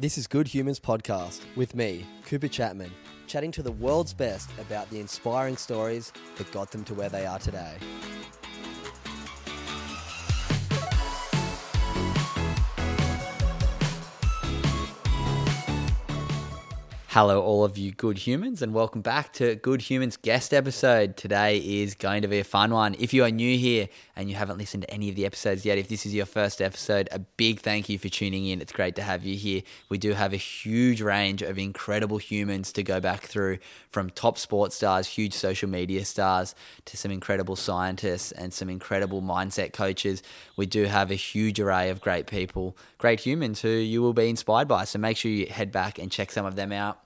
This is Good Humans Podcast with me, Cooper Chapman, chatting to the world's best about the inspiring stories that got them to where they are today. Hello, all of you good humans, and welcome back to Good Humans guest episode. Today is going to be a fun one. If you are new here and you haven't listened to any of the episodes yet, if this is your first episode, a big thank you for tuning in. It's great to have you here. We do have a huge range of incredible humans to go back through from top sports stars, huge social media stars, to some incredible scientists and some incredible mindset coaches. We do have a huge array of great people, great humans who you will be inspired by. So make sure you head back and check some of them out.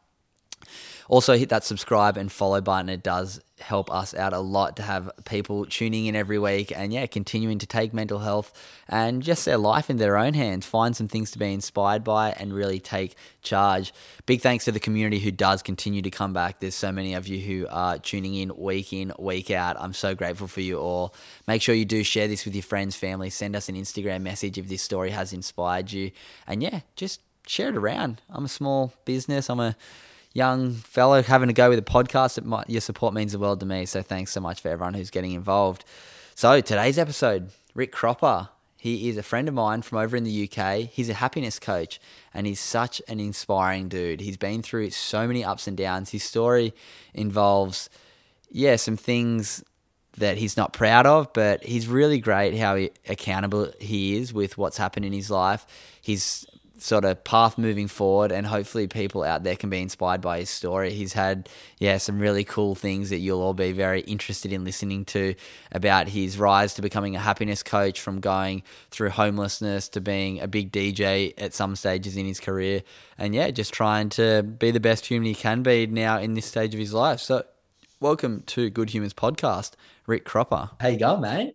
Also, hit that subscribe and follow button. It does help us out a lot to have people tuning in every week and, yeah, continuing to take mental health and just their life in their own hands. Find some things to be inspired by and really take charge. Big thanks to the community who does continue to come back. There's so many of you who are tuning in week in, week out. I'm so grateful for you all. Make sure you do share this with your friends, family. Send us an Instagram message if this story has inspired you. And, yeah, just share it around. I'm a small business. I'm a young fellow having to go with a podcast. Might, your support means the world to me. So thanks so much for everyone who's getting involved. So today's episode, Rick Cropper. He is a friend of mine from over in the UK. He's a happiness coach and he's such an inspiring dude. He's been through so many ups and downs. His story involves, yeah, some things that he's not proud of, but he's really great how he, accountable he is with what's happened in his life. He's sort of path moving forward and hopefully people out there can be inspired by his story. He's had yeah some really cool things that you'll all be very interested in listening to about his rise to becoming a happiness coach from going through homelessness to being a big DJ at some stages in his career and yeah just trying to be the best human he can be now in this stage of his life. So welcome to Good Humans podcast, Rick Cropper. How you going, mate?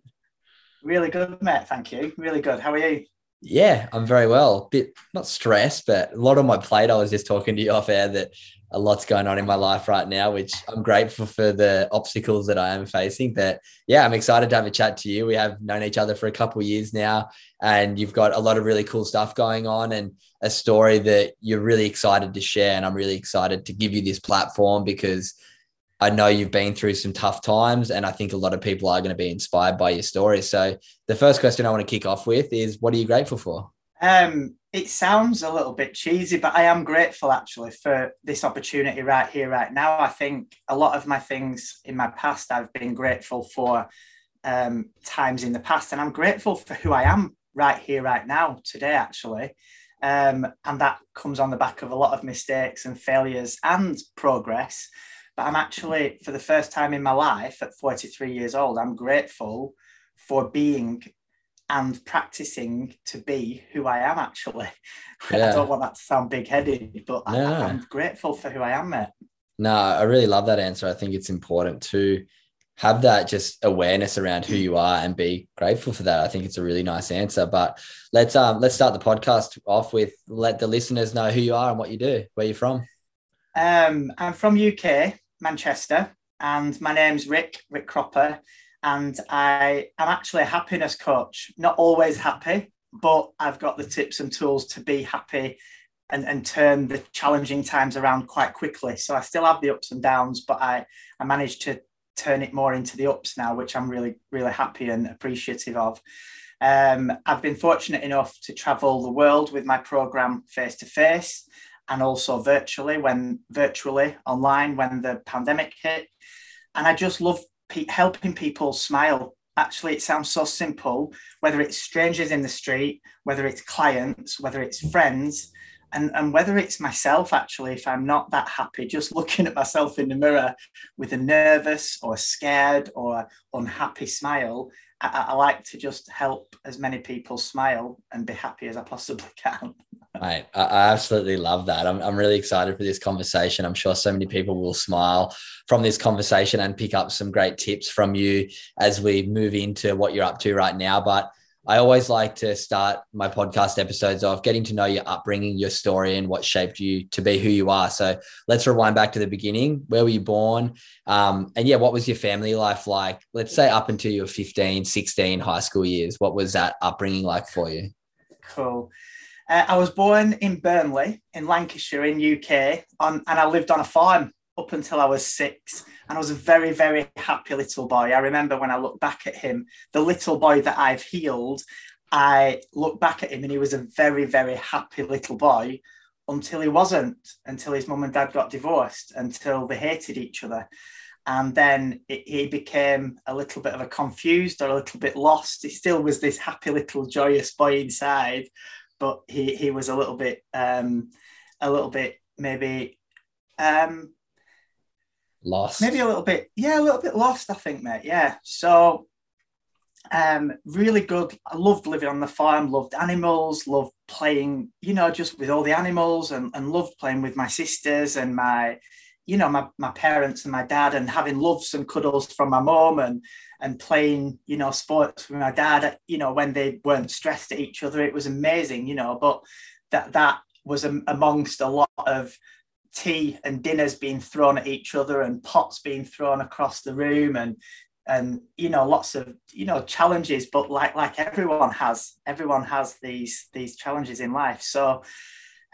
Really good, mate. Thank you. Really good. How are you? Yeah, I'm very well. Bit not stressed, but a lot on my plate. I was just talking to you off air that a lot's going on in my life right now, which I'm grateful for the obstacles that I am facing. But yeah, I'm excited to have a chat to you. We have known each other for a couple of years now, and you've got a lot of really cool stuff going on and a story that you're really excited to share. And I'm really excited to give you this platform because I know you've been through some tough times, and I think a lot of people are going to be inspired by your story. So, the first question I want to kick off with is what are you grateful for? Um, it sounds a little bit cheesy, but I am grateful actually for this opportunity right here, right now. I think a lot of my things in my past, I've been grateful for um, times in the past, and I'm grateful for who I am right here, right now, today, actually. Um, and that comes on the back of a lot of mistakes and failures and progress but I'm actually, for the first time in my life at 43 years old, I'm grateful for being and practicing to be who I am actually. Yeah. I don't want that to sound big headed, but no. I, am grateful for who I am, mate. No, I really love that answer. I think it's important to have that just awareness around who you are and be grateful for that. I think it's a really nice answer. But let's um let's start the podcast off with let the listeners know who you are and what you do, where you're from. Um, I'm from UK. Manchester, and my name's Rick, Rick Cropper, and I am actually a happiness coach. Not always happy, but I've got the tips and tools to be happy and, and turn the challenging times around quite quickly. So I still have the ups and downs, but I, I managed to turn it more into the ups now, which I'm really, really happy and appreciative of. Um, I've been fortunate enough to travel the world with my program face to face and also virtually when virtually online when the pandemic hit. And I just love pe- helping people smile. Actually, it sounds so simple, whether it's strangers in the street, whether it's clients, whether it's friends. and and whether it's myself actually if i'm not that happy just looking at myself in the mirror with a nervous or scared or unhappy smile I, I, like to just help as many people smile and be happy as i possibly can Mate, I absolutely love that. I'm, I'm really excited for this conversation. I'm sure so many people will smile from this conversation and pick up some great tips from you as we move into what you're up to right now. But I always like to start my podcast episodes off getting to know your upbringing, your story, and what shaped you to be who you are. So let's rewind back to the beginning. Where were you born? Um, and yeah, what was your family life like? Let's say up until you were 15, 16, high school years. What was that upbringing like for you? Cool. Uh, I was born in Burnley in Lancashire in UK, on, and I lived on a farm up until I was six. And I was a very, very happy little boy. I remember when I look back at him, the little boy that I've healed, I look back at him and he was a very, very happy little boy until he wasn't, until his mum and dad got divorced, until they hated each other. And then it, he became a little bit of a confused or a little bit lost. He still was this happy little joyous boy inside, but he, he was a little bit, um, a little bit maybe um, lost. Maybe a little bit yeah a little bit lost i think mate yeah. So um really good. I loved living on the farm loved animals loved playing you know just with all the animals and, and loved playing with my sisters and my you know my, my parents and my dad and having loves and cuddles from my mom and and playing you know sports with my dad you know when they weren't stressed at each other. It was amazing you know but that that was amongst a lot of tea and dinners being thrown at each other and pots being thrown across the room and and you know lots of you know challenges. But like like everyone has everyone has these these challenges in life. So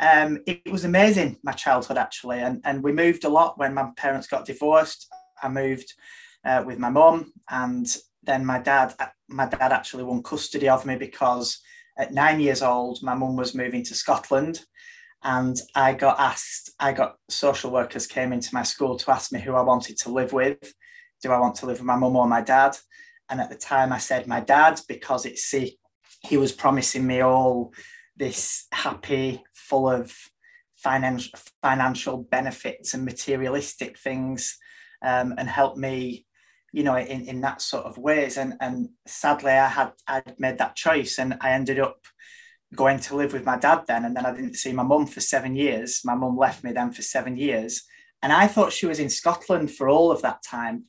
um it was amazing my childhood actually. And and we moved a lot when my parents got divorced. I moved uh, with my mum and then my dad my dad actually won custody of me because at nine years old my mum was moving to scotland and I got asked, I got social workers came into my school to ask me who I wanted to live with. Do I want to live with my mum or my dad? And at the time I said my dad because it's see, he was promising me all this happy, full of financial financial benefits and materialistic things, um, and help me, you know, in, in that sort of ways. And and sadly I had I'd made that choice and I ended up going to live with my dad then. And then I didn't see my mum for seven years. My mum left me then for seven years. And I thought she was in Scotland for all of that time.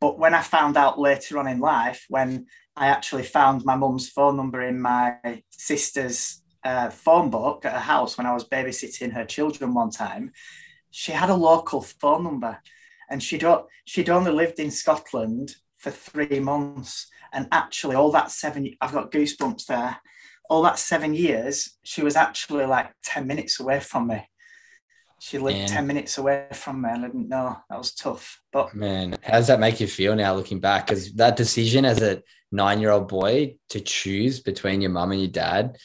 But when I found out later on in life, when I actually found my mum's phone number in my sister's uh, phone book at her house when I was babysitting her children one time, she had a local phone number. And she'd, she'd only lived in Scotland for three months. And actually, all that seven, I've got goosebumps there all that seven years, she was actually like 10 minutes away from me. She lived man. 10 minutes away from me. And I didn't know that was tough. But man, how does that make you feel now looking back? Because that decision as a nine year old boy to choose between your mum and your dad,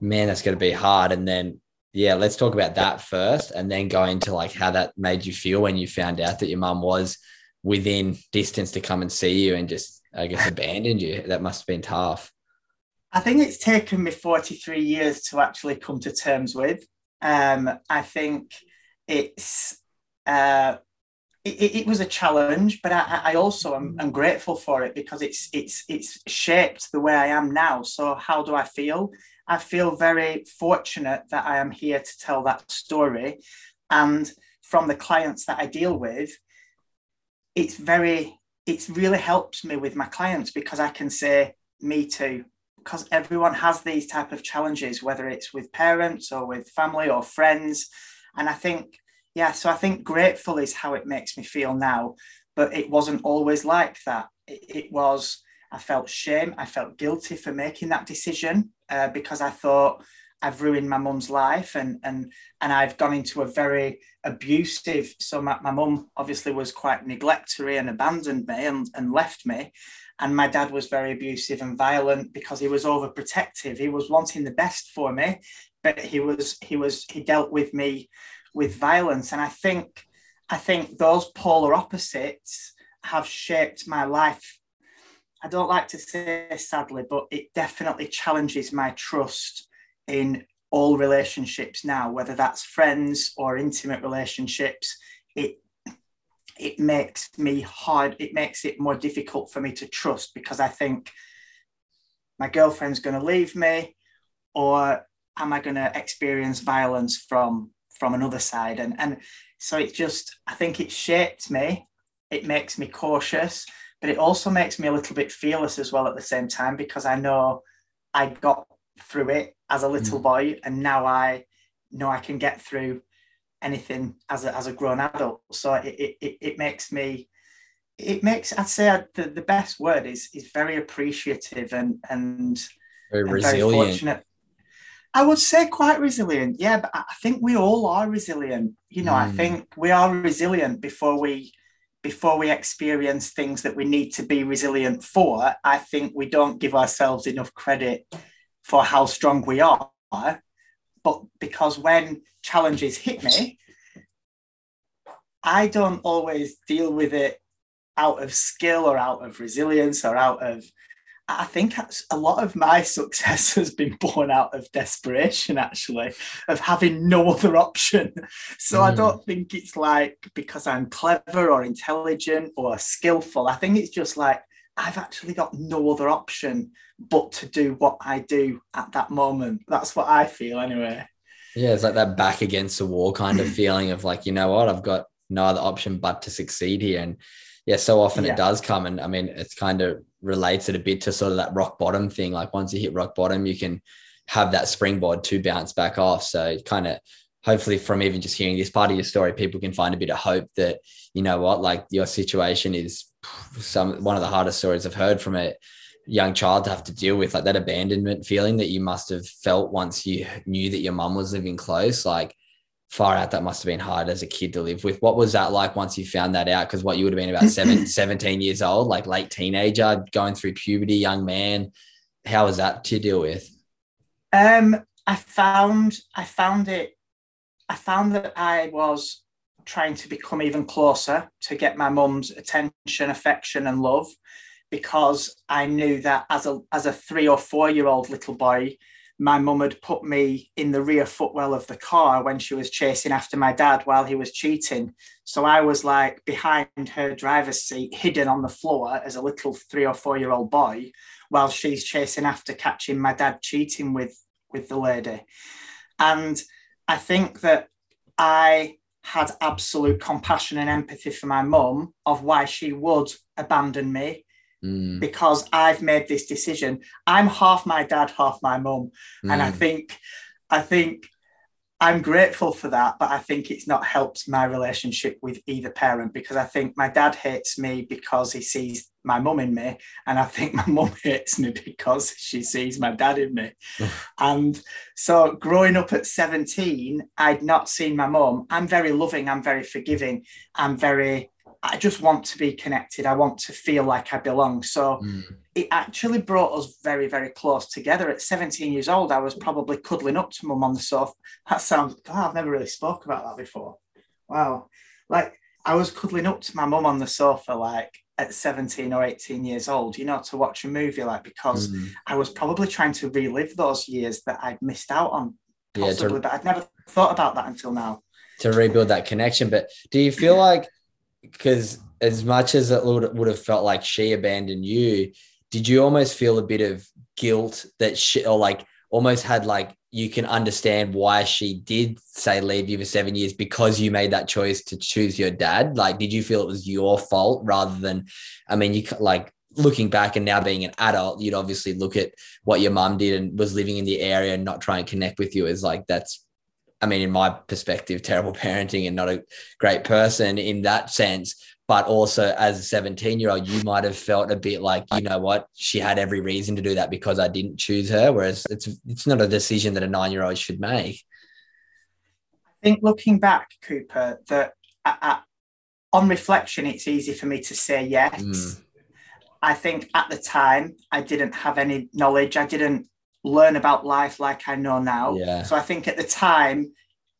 man, that's going to be hard. And then, yeah, let's talk about that first and then go into like how that made you feel when you found out that your mum was within distance to come and see you and just, I guess, abandoned you. That must have been tough. I think it's taken me 43 years to actually come to terms with. Um, I think it's uh, it, it, was a challenge, but I, I also am, am, grateful for it because it's it's it's shaped the way I am now. So how do I feel? I feel very fortunate that I am here to tell that story, and from the clients that I deal with, it's very it's really helps me with my clients because I can say me too because everyone has these type of challenges whether it's with parents or with family or friends and i think yeah so i think grateful is how it makes me feel now but it wasn't always like that it, it was i felt shame i felt guilty for making that decision uh, because i thought I've ruined my mum's life and and and I've gone into a very abusive. So my, mum obviously was quite neglectory and abandoned me and, and left me. And my dad was very abusive and violent because he was overprotective. He was wanting the best for me, but he was he was he dealt with me with violence. And I think I think those polar opposites have shaped my life. I don't like to say sadly, but it definitely challenges my trust in all relationships now, whether that's friends or intimate relationships, it it makes me hard. It makes it more difficult for me to trust because I think my girlfriend's going to leave me, or am I going to experience violence from from another side? And and so it just I think it shaped me. It makes me cautious, but it also makes me a little bit fearless as well at the same time because I know I got through it as a little mm. boy, and now I know I can get through anything as a, as a grown adult. So it, it, it makes me, it makes, I'd say the, the best word is, is very appreciative and, and very and resilient. Very fortunate. I would say quite resilient. Yeah, but I think we all are resilient. You know, mm. I think we are resilient before we before we experience things that we need to be resilient for. I think we don't give ourselves enough credit for how strong we are. But because when challenges hit me, I don't always deal with it out of skill or out of resilience or out of I think a lot of my success has been born out of desperation, actually, of having no other option. So mm. I don't think it's like because I'm clever or intelligent or skillful. I think it's just like I've actually got no other option but to do what I do at that moment. That's what I feel anyway. Yeah, it's like that back against the wall kind of feeling of like, you know what, I've got no other option but to succeed here. And yeah, so often yeah. it does come. And I mean, it's kind of relates it a bit to sort of that rock bottom thing. Like once you hit rock bottom, you can have that springboard to bounce back off. So kind of hopefully from even just hearing this part of your story, people can find a bit of hope that, you know what, like your situation is some one of the hardest stories I've heard from a young child to have to deal with, like that abandonment feeling that you must have felt once you knew that your mum was living close. Like far out, that must have been hard as a kid to live with. What was that like once you found that out? Because what you would have been about seven, 17 years old, like late teenager, going through puberty, young man. How was that to deal with? Um, I found I found it I found that I was trying to become even closer to get my mum's attention, affection, and love because I knew that as a as a three or four year old little boy, my mum had put me in the rear footwell of the car when she was chasing after my dad while he was cheating. So I was like behind her driver's seat, hidden on the floor as a little three or four year old boy, while she's chasing after catching my dad cheating with with the lady. And I think that I had absolute compassion and empathy for my mum of why she would abandon me mm. because I've made this decision. I'm half my dad, half my mum, mm. and I mm. think, I think I'm grateful for that, but I think it's not helped my relationship with either parent because I think my dad hates me because he sees my mum in me, and I think my mum hates me because she sees my dad in me. and so, growing up at 17, I'd not seen my mum. I'm very loving, I'm very forgiving, I'm very I just want to be connected. I want to feel like I belong. So mm. it actually brought us very, very close together. At 17 years old, I was probably cuddling up to mum on the sofa. That sounds, God, I've never really spoke about that before. Wow. Like I was cuddling up to my mum on the sofa, like at 17 or 18 years old, you know, to watch a movie, like because mm. I was probably trying to relive those years that I'd missed out on, possibly, yeah, to, but I'd never thought about that until now. To rebuild that connection. But do you feel like, because as much as it would, have felt like she abandoned you, did you almost feel a bit of guilt that she, or like almost had like you can understand why she did say leave you for seven years because you made that choice to choose your dad? Like, did you feel it was your fault rather than, I mean, you like looking back and now being an adult, you'd obviously look at what your mum did and was living in the area and not try and connect with you as like that's I mean, in my perspective, terrible parenting and not a great person in that sense. But also, as a 17 year old, you might have felt a bit like, you know what, she had every reason to do that because I didn't choose her. Whereas it's it's not a decision that a nine year old should make. I think looking back, Cooper, that on reflection, it's easy for me to say yes. Mm. I think at the time I didn't have any knowledge. I didn't learn about life like I know now. Yeah. So I think at the time,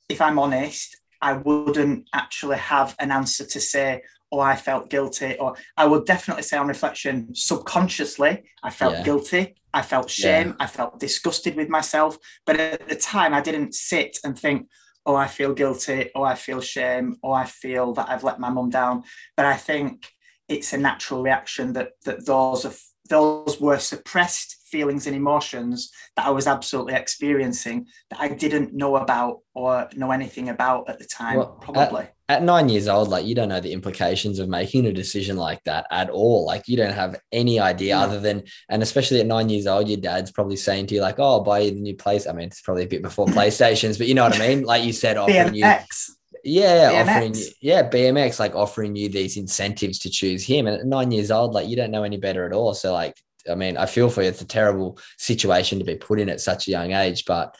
if I'm honest, I wouldn't actually have an answer to say, oh, I felt guilty. Or I would definitely say on reflection, subconsciously, I felt yeah. guilty I felt shame. Yeah. I felt disgusted with myself. But at the time, I didn't sit and think, oh, I feel guilty, or I feel shame, or I feel that I've let my mum down. But I think it's a natural reaction that that those are those were suppressed feelings and emotions that I was absolutely experiencing that I didn't know about or know anything about at the time, well, probably. At, at, nine years old, like you don't know the implications of making a decision like that at all. Like you don't have any idea yeah. other than, and especially at nine years old, your dad's probably saying to you, like, oh, I'll buy you the new place. I mean, it's probably a bit before PlayStations, but you know what I mean? Like you said, BMX. you yeah, BMX. offering you, yeah, BMX, like offering you these incentives to choose him. And at nine years old, like you don't know any better at all. So like, I mean, I feel for you. It's a terrible situation to be put in at such a young age. But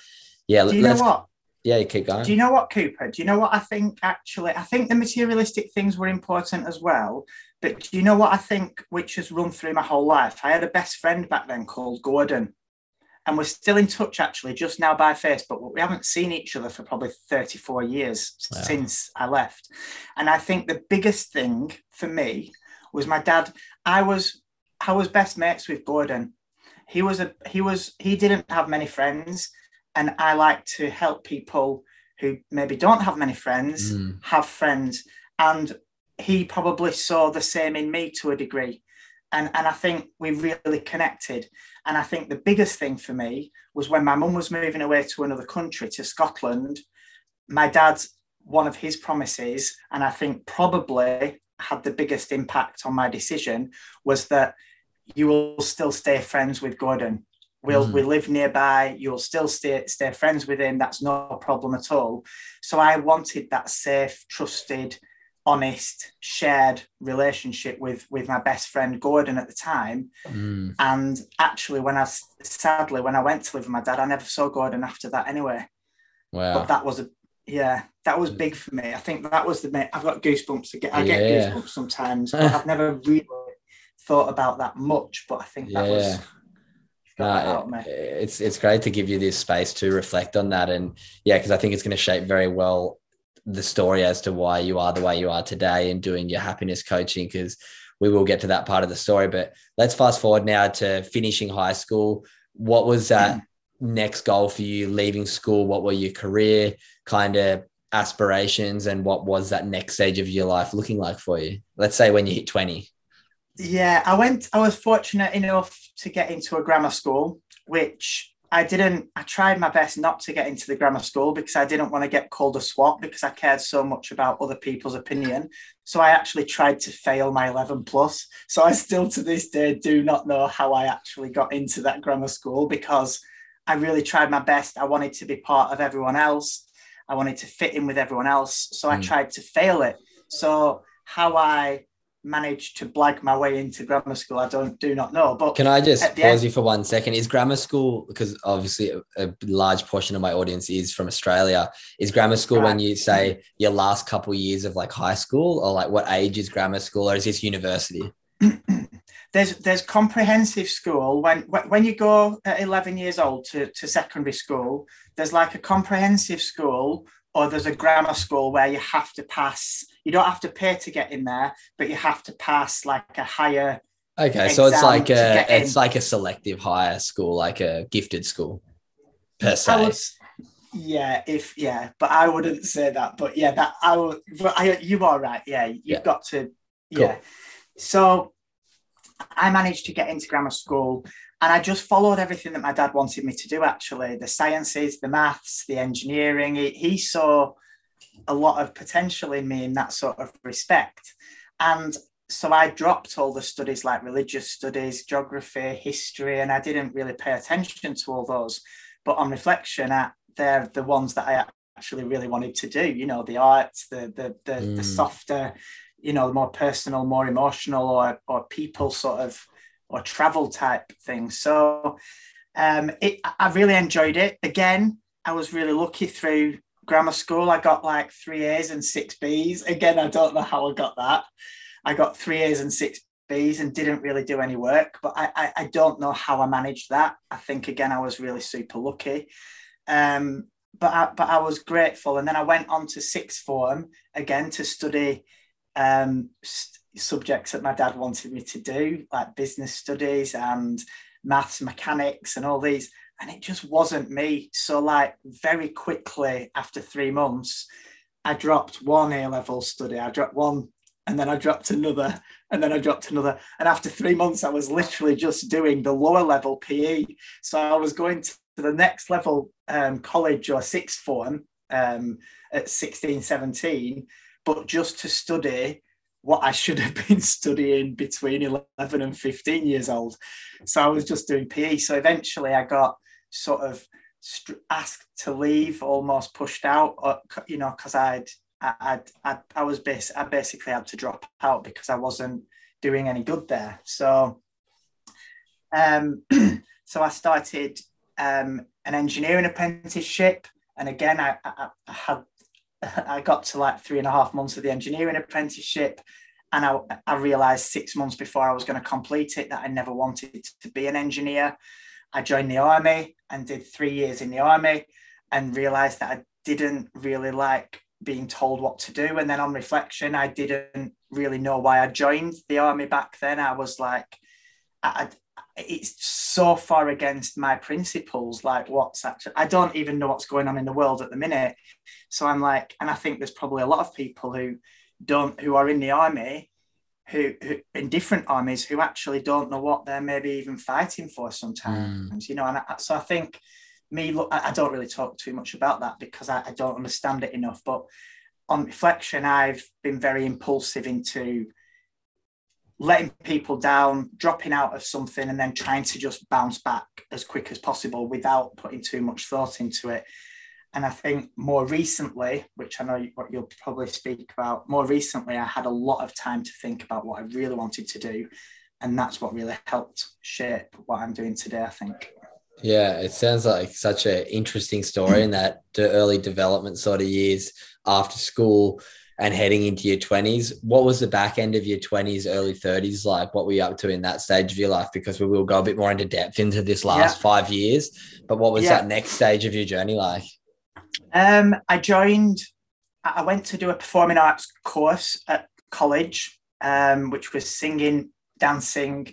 yeah, do you know what? Yeah, you keep going. Do you know what, Cooper? Do you know what I think? Actually, I think the materialistic things were important as well. But do you know what I think, which has run through my whole life? I had a best friend back then called Gordon and we're still in touch actually just now by Facebook, but we haven't seen each other for probably 34 years wow. since I left. And I think the biggest thing for me was my dad. I was I was best mates with Gordon. He was a he was he didn't have many friends, and I like to help people who maybe don't have many friends mm. have friends. And he probably saw the same in me to a degree. And, and I think we really connected. And I think the biggest thing for me was when my mum was moving away to another country, to Scotland, my dad, one of his promises, and I think probably had the biggest impact on my decision, was that you will still stay friends with Gordon. We'll mm. we live nearby. You'll still stay stay friends with him. That's no problem at all. So I wanted that safe, trusted honest shared relationship with with my best friend gordon at the time. Mm. and actually when i sadly when i went to live with my dad i never saw gordon after that anyway. Wow. But that was a yeah that was big for me. I think that was the i've got goosebumps again i get yeah. goosebumps sometimes but i've never really thought about that much but i think that yeah. was no, it, it's it's great to give you this space to reflect on that. And yeah because i think it's going to shape very well the story as to why you are the way you are today and doing your happiness coaching because we will get to that part of the story. But let's fast forward now to finishing high school. What was that mm. next goal for you leaving school? What were your career kind of aspirations and what was that next stage of your life looking like for you? Let's say when you hit 20. Yeah, I went, I was fortunate enough to get into a grammar school, which I didn't, I tried my best not to get into the grammar school because I didn't want to get called a swot because I cared so much about other people's opinion. So I actually tried to fail my 11 plus. So I still to this day do not know how I actually got into that grammar school because I really tried my best. I wanted to be part of everyone else. I wanted to fit in with everyone else. So I mm. tried to fail it. So how I managed to blag my way into grammar school. I don't do not know. But can I just pause end- you for one second? Is grammar school because obviously a, a, large portion of my audience is from Australia? Is grammar school right. when you say your last couple of years of like high school, or like what age is grammar school, or is this university? there's there's comprehensive school when when you go at 11 years old to, to secondary school there's like a comprehensive school or there's a grammar school where you have to pass you don't have to pay to get in there but you have to pass like a higher okay so it's like a it's in. like a selective higher school like a gifted school per se would, yeah if yeah but i wouldn't say that but yeah that i but I, you are right yeah you've yeah. got to yeah cool. so i managed to get into grammar school and I just followed everything that my dad wanted me to do. Actually, the sciences, the maths, the engineering. He, he saw a lot of potential in me in that sort of respect, and so I dropped all the studies like religious studies, geography, history, and I didn't really pay attention to all those. But on reflection, I, they're the ones that I actually really wanted to do. You know, the arts, the the the, mm. the softer, you know, the more personal, more emotional, or or people sort of or travel type things. So um, it, I really enjoyed it. Again, I was really lucky through grammar school. I got like three A's and six B's. Again, I don't know how I got that. I got three A's and six B's and didn't really do any work, but I, I, I don't know how I managed that. I think again I was really super lucky. Um, but I, but I was grateful, and then I went on to sixth form again to study um, st- subjects that my dad wanted me to do, like business studies and maths, mechanics, and all these. And it just wasn't me. So, like, very quickly after three months, I dropped one A level study. I dropped one and then I dropped another, and then I dropped another. And after three months, I was literally just doing the lower level PE. So I was going to the next level um, college or sixth form um, at 16, 17, but just to study what I should have been studying between 11 and 15 years old. So I was just doing PE. So eventually I got sort of asked to leave, almost pushed out, uh, you know, because I'd I'd, I, I was bas- I basically had to drop out because I wasn't doing any good there. So, um, so I started um, an engineering apprenticeship, and again, I, I, I, had I got to like three and a half months of the engineering apprenticeship, and I, I realized six months before I was going to complete it that I never wanted to be an engineer. I joined the army and did three years in the army, and realized that I didn't really like being told what to do. And then on reflection, I didn't really know why I joined the army back then. I was like, I, it's so far against my principles. Like, what's actually, I don't even know what's going on in the world at the minute. So I'm like, and I think there's probably a lot of people who don't, who are in the army, who, who in different armies, who actually don't know what they're maybe even fighting for sometimes, mm. you know. And I, so I think me, look, I, don't really talk too much about that because I, I don't understand it enough. But on reflection, I've been very impulsive into letting people down, dropping out of something, and then trying to just bounce back as quick as possible without putting too much thought into it. And I think more recently, which I know what you'll probably speak about, more recently, I had a lot of time to think about what I really wanted to do. And that's what really helped shape what I'm doing today, I think. Yeah, it sounds like such an interesting story in that the early development sort of years after school and heading into your 20s. What was the back end of your 20s, early 30s like? What were you up to in that stage of your life? Because we will go a bit more into depth into this last yeah. five years. But what was yeah. that next stage of your journey like? Um, I joined, I went to do a performing arts course at college, um, which was singing, dancing,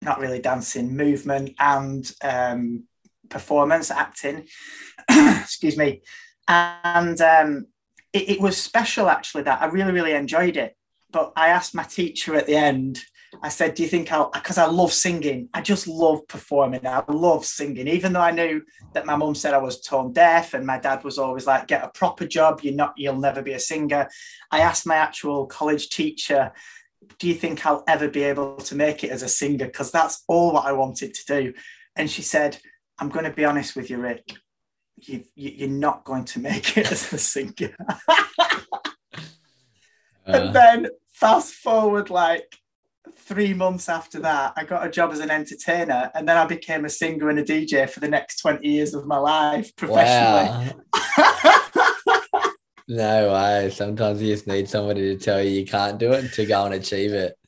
not really dancing, movement and um, performance, acting. Excuse me. And um, it, it was special actually that I really, really enjoyed it. But I asked my teacher at the end, I said, Do you think I'll, because I love singing, I just love performing. I love singing, even though I knew that my mum said I was tone deaf and my dad was always like, Get a proper job, you're not, you'll never be a singer. I asked my actual college teacher, do you think I'll ever be able to make it as a singer? Because that's all what I wanted to do. And she said, I'm going to be honest with you, Rick. You, you're not going to make it as a singer. uh. And then fast forward like three months after that, I got a job as an entertainer, and then I became a singer and a DJ for the next 20 years of my life professionally. Wow. No way. Sometimes you just need somebody to tell you you can't do it to go and achieve it.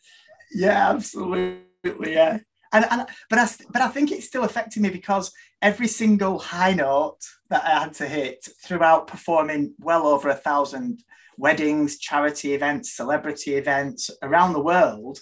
Yeah, absolutely. Yeah. And, and but I but I think it's still affecting me because every single high note that I had to hit throughout performing well over a thousand weddings, charity events, celebrity events around the world,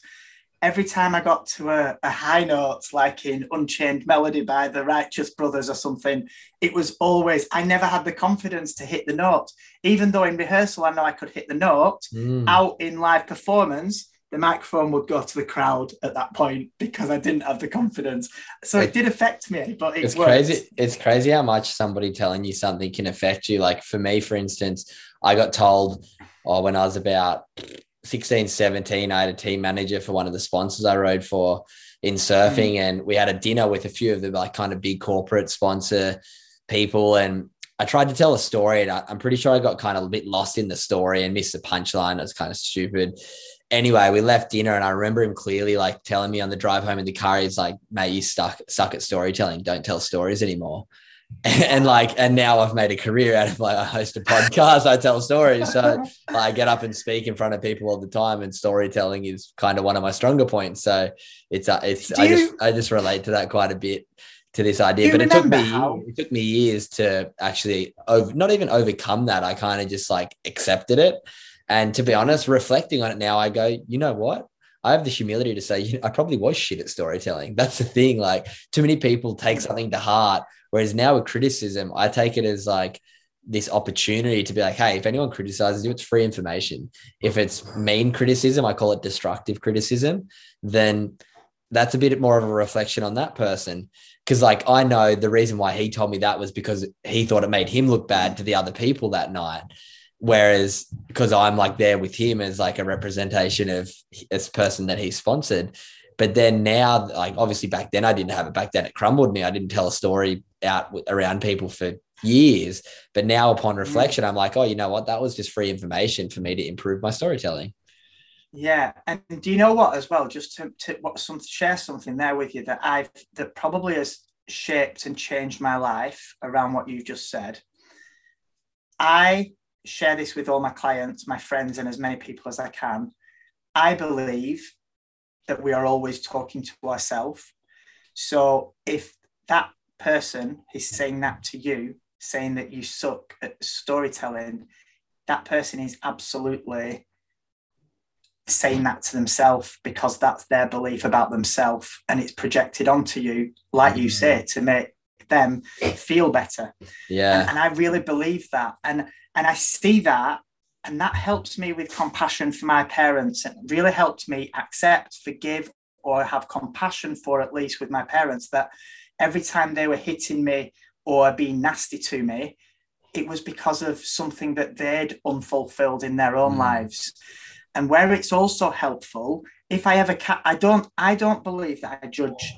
every time I got to a, a, high note, like in Unchained Melody by the Righteous Brothers or something, it was always, I never had the confidence to hit the note. Even though in rehearsal I know I could hit the note, mm. out in live performance, the microphone would go to the crowd at that point because I didn't have the confidence. So it, it did affect me, but it it's worked. crazy. It's crazy how much somebody telling you something can affect you. Like for me, for instance, I got told oh, when I was about 16, 17, I had a team manager for one of the sponsors I rode for in surfing, mm. and we had a dinner with a few of the like kind of big corporate sponsor people. And I tried to tell a story, and I, am pretty sure I got kind of a bit lost in the story and missed the punchline. It was kind of stupid. Anyway, we left dinner, and I remember him clearly like telling me on the drive home in the car, he's like, "Mate, you stuck suck at storytelling. Don't tell stories anymore." and like and now i've made a career out of like i host a podcast i tell stories so i get up and speak in front of people all the time and storytelling is kind of one of my stronger points so it's uh, it's Do i just i just relate to that quite a bit to this idea but it took me how? it took me years to actually over, not even overcome that i kind of just like accepted it and to be honest reflecting on it now i go you know what I have the humility to say, you know, I probably was shit at storytelling. That's the thing. Like, too many people take something to heart. Whereas now with criticism, I take it as like this opportunity to be like, hey, if anyone criticizes you, it's free information. If it's mean criticism, I call it destructive criticism, then that's a bit more of a reflection on that person. Cause like I know the reason why he told me that was because he thought it made him look bad to the other people that night. Whereas because I'm like there with him as like a representation of this person that he sponsored. But then now, like obviously back then I didn't have it. Back then it crumbled me. I didn't tell a story out around people for years. But now upon mm. reflection, I'm like, oh, you know what? That was just free information for me to improve my storytelling. Yeah, and do you know what as well? Just to, to what some share something there with you that I've that probably has shaped and changed my life around what you just said. I share this with all my clients, my friends, and as many people as I can. I believe that we are always talking to ourselves. So if that person is saying that to you, saying that you suck at storytelling, that person is absolutely saying that to themselves because that's their belief about themselves and it's projected onto you, like you mm. say, to make them feel better. Yeah. And, and, I really believe that. And and I see that and that helps me with compassion for my parents and really helped me accept, forgive, or have compassion for at least with my parents that every time they were hitting me or being nasty to me, it was because of something that they'd unfulfilled in their own mm. lives. And where it's also helpful, if I ever ca- I don't I don't believe that I judge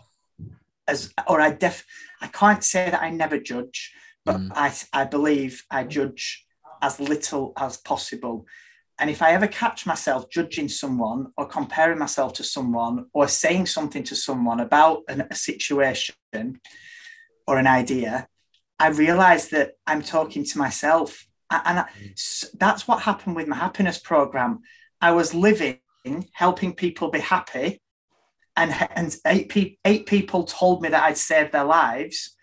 as or I def I can't say that I never judge, but mm. I I believe I judge as little as possible. And if I ever catch myself judging someone or comparing myself to someone or saying something to someone about an, a situation or an idea, I realize that I'm talking to myself. And I, that's what happened with my happiness program. I was living, helping people be happy. And, and eight, pe- eight people told me that I'd saved their lives,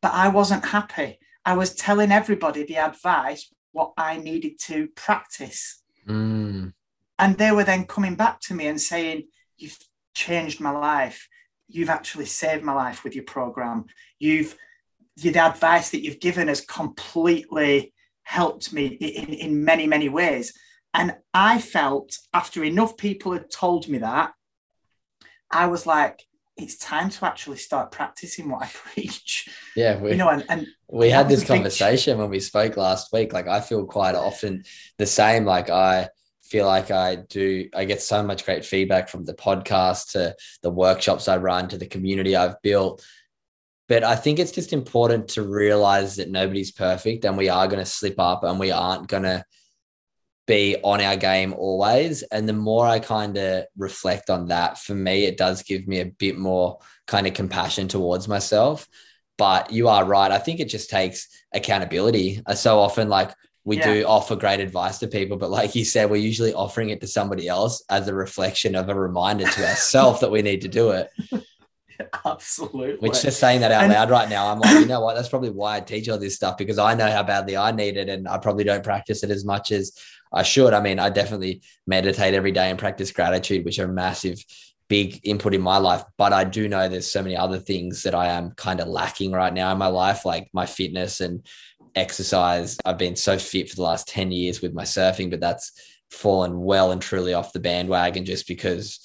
but I wasn't happy. I was telling everybody the advice what I needed to practice. Mm. And they were then coming back to me and saying, You've changed my life. You've actually saved my life with your program. You've the advice that you've given has completely helped me in, in many, many ways. And I felt after enough people had told me that, I was like, it's time to actually start practicing what I preach. Yeah, we, you know, and, and we had this conversation when we spoke last week. Like I feel quite often the same. Like I feel like I do. I get so much great feedback from the podcast to the workshops I run to the community I've built. But I think it's just important to realize that nobody's perfect and we are going to slip up and we aren't going to be on our game always. And the more I kind of reflect on that, for me, it does give me a bit more kind of compassion towards myself. But you are right. I think it just takes accountability. Uh, so often, like, we yeah. do offer great advice to people, but like you said, we're usually offering it to somebody else as a reflection of a reminder to ourselves that we need to do it. Absolutely. Which just saying that out and, loud right now, I'm like, you know what? That's probably why I teach all this stuff because I know how badly I need it and I probably don't practice it as much as I should. I mean, I definitely meditate every day and practice gratitude, which are massive, big input in my life. But I do know there's so many other things that I am kind of lacking right now in my life, like my fitness and exercise. I've been so fit for the last 10 years with my surfing, but that's fallen well and truly off the bandwagon just because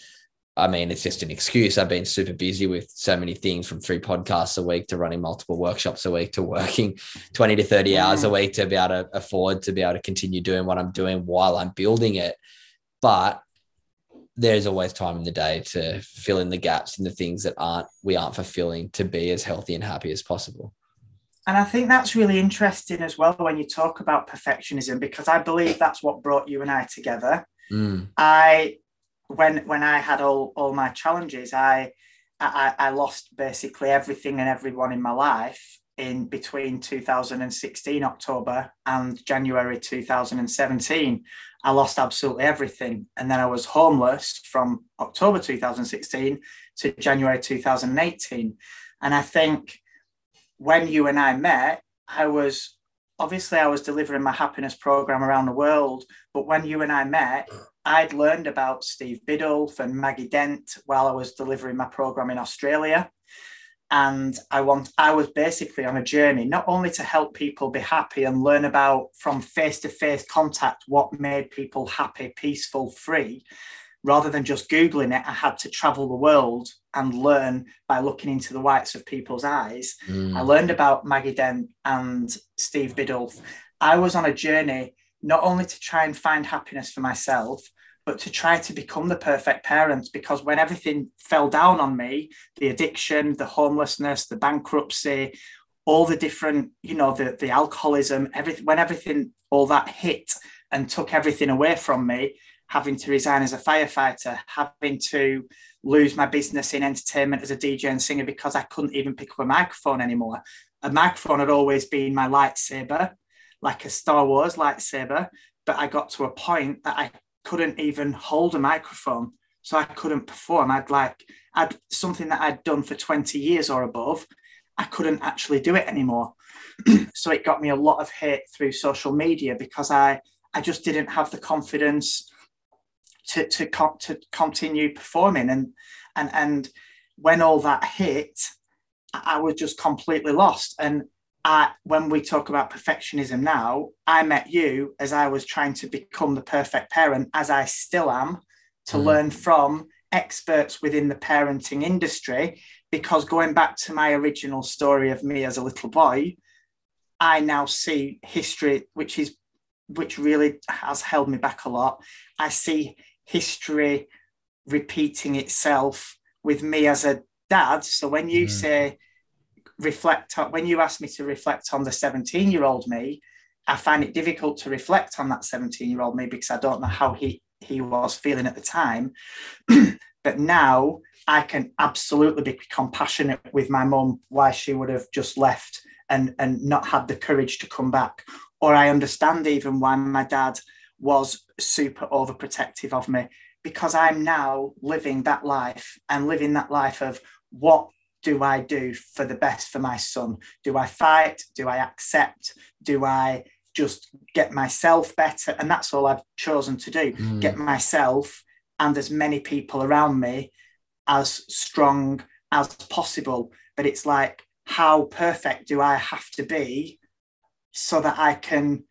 I mean, it's just an excuse. I've been super busy with so many things from three podcasts a week to running multiple workshops a week to working 20 to 30 hours a week to be able to afford to be able to continue doing what I'm doing while I'm building it. But there's always time in the day to fill in the gaps and the things that aren't we aren't fulfilling to be as healthy and happy as possible. And I think that's really interesting as well when you talk about perfectionism, because I believe that's what brought you and I together. Mm. I when when I had all all my challenges, I I, I lost basically everything and everyone in my life in between 2016 October and January 2017. I lost absolutely everything. And then I was homeless from October 2016 to January 2018. And I think when you and I met, I was obviously I was delivering my happiness program around the world. But when you and I met, I'd learned about Steve Biddulph and Maggie Dent while I was delivering my program in Australia. And I want I was basically on a journey not only to help people be happy and learn about from face-to-face contact what made people happy, peaceful, free, rather than just Googling it, I had to travel the world and learn by looking into the whites of people's eyes. Mm. I learned about Maggie Dent and Steve Biddulph. I was on a journey not only to try and find happiness for myself, but to try to become the perfect parent because when everything fell down on me the addiction the homelessness the bankruptcy all the different you know the, the alcoholism everything when everything all that hit and took everything away from me having to resign as a firefighter having to lose my business in entertainment as a dj and singer because i couldn't even pick up a microphone anymore. A microphone had always been my lightsaber like a star wars lightsaber but i got to a point that i couldn't even hold a microphone. So I couldn't perform. I'd like, I'd something that I'd done for 20 years or above, I couldn't actually do it anymore. so it got me a lot of hate through social media because I, I just didn't have the confidence to, to, to continue performing. And, and, and when all that hit, I was just completely lost. And I, when we talk about perfectionism now, I met you as I was trying to become the perfect parent, as I still am, to mm. learn from experts within the parenting industry. Because going back to my original story of me as a little boy, I now see history, which is which really has held me back a lot. I see history repeating itself with me as a dad. So when you mm. say reflect on when you ask me to reflect on the 17 year old me i find it difficult to reflect on that 17 year old me because i don't know how he he was feeling at the time. But now i can absolutely be compassionate with my mum why she would have just left and and not had the courage to come back. Or i understand even why my dad was super overprotective of me because i'm now living that life and living that life of what do I do for the best for my son? Do I fight? Do I accept? Do I just get myself better? And that's all I've chosen to do mm. get myself and as many people around me as strong as possible. But it's like, how perfect do I have to be so that I can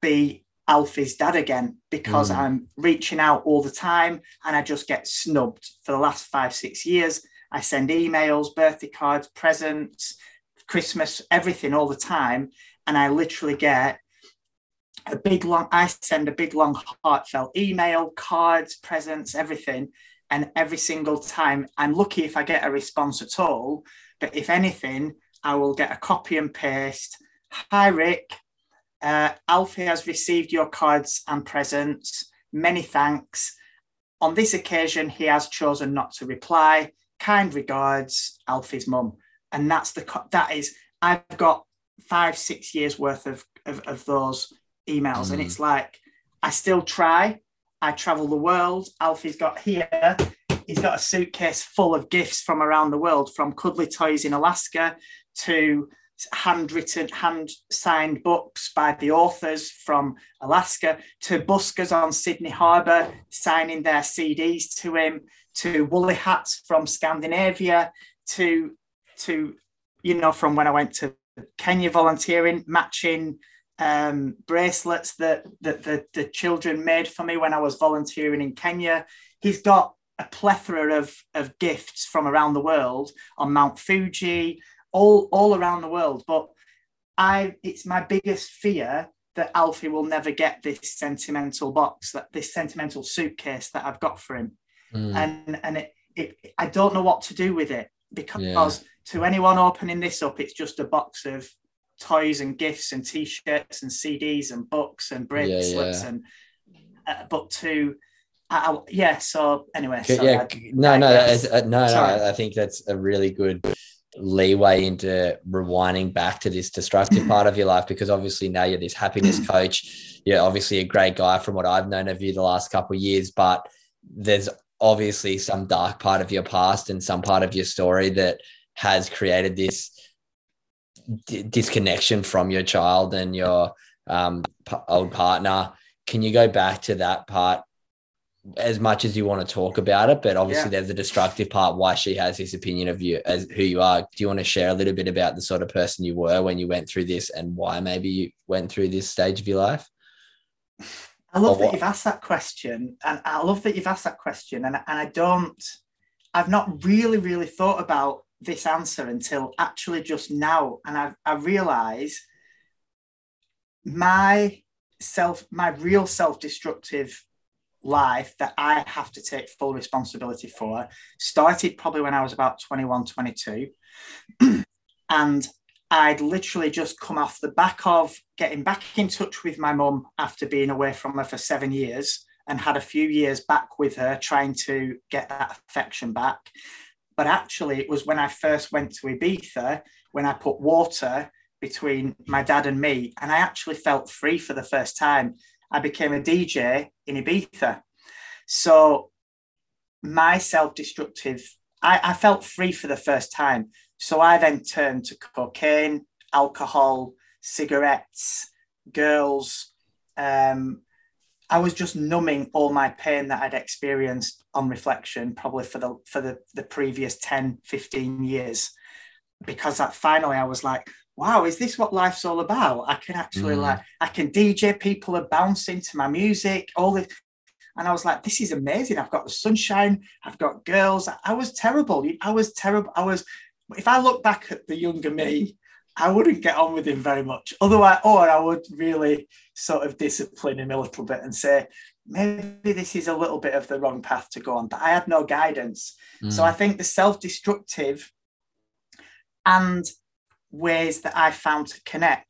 be Alfie's dad again? Because mm. I'm reaching out all the time and I just get snubbed for the last five, six years I send emails, birthday cards, presents, Christmas, everything all the time. And I literally get a big long, I send a big long heartfelt email, cards, presents, everything. And every single time, I'm lucky if I get a response at all. But if anything, I will get a copy and paste. Hi, Rick. Uh, Alfie has received your cards and presents. Many thanks. On this occasion, he has chosen not to reply kind regards, Alfie's mum. And that's the, that is, I've got five, six years worth of, of, of those emails. Mm. And it's like, I still try. I travel the world. Alfie's got here, he's got a suitcase full of gifts from around the world, from cuddly toys in Alaska to handwritten, hand signed books by the authors from Alaska to buskers on Sydney Harbour signing their CDs to him to woolly hats from Scandinavia to to you know from when I went to Kenya volunteering, matching um, bracelets that, that the, the children made for me when I was volunteering in Kenya. He's got a plethora of, of gifts from around the world on Mount Fuji, all, all around the world. But I it's my biggest fear that Alfie will never get this sentimental box, that this sentimental suitcase that I've got for him mm. and and it, it, I don't know what to do with it because yeah. to anyone opening this up, it's just a box of toys and gifts and t-shirts and CDs and books and bracelets yeah, yeah. and uh, but to I, I, yeah so anyway sorry, yeah I, no no uh, no no I think that's a really good leeway into rewinding back to this destructive part of your life because obviously now you're this happiness coach you're obviously a great guy from what I've known of you the last couple of years but there's obviously some dark part of your past and some part of your story that has created this d- disconnection from your child and your um, p- old partner. Can you go back to that part as much as you want to talk about it, but obviously Yeah. there's a destructive part why she has this opinion of you as who you are. Do you want to share a little bit about the sort of person you were when you went through this and why maybe you went through this stage of your life? I love that what? you've asked that question, and I love that you've asked that question, and, and I don't, I've not really, really thought about this answer until actually just now, and I, I realise my self, my real self-destructive life that I have to take full responsibility for started probably when I was about 21, 22. and I'd literally just come off the back of getting back in touch with my mum after being away from her for seven years and had a few years back with her trying to get that affection back. But actually, it was when I first went to Ibiza when I put water between my dad and me, and I actually felt free for the first time. I became a DJ in Ibiza. So my self-destructive, I, I felt free for the first time. So I then turned to cocaine, alcohol, cigarettes, girls. Um, I was just numbing all my pain that I'd experienced on reflection, probably for the for the, the previous 10, 15 years. Because that finally I was like, wow, is this what life's all about? I can actually Mm. like I can DJ, people are bouncing to my music, all this. And I was like, this is amazing. I've got the sunshine, I've got girls. I was terrible. I was terrible. I was if I look back at the younger me, I wouldn't get on with him very much. Otherwise, or I would really sort of discipline him a little bit and say, maybe this is a little bit of the wrong path to go on. But I had no guidance. So Mm. I think the self-destructive and ways that I found to connect,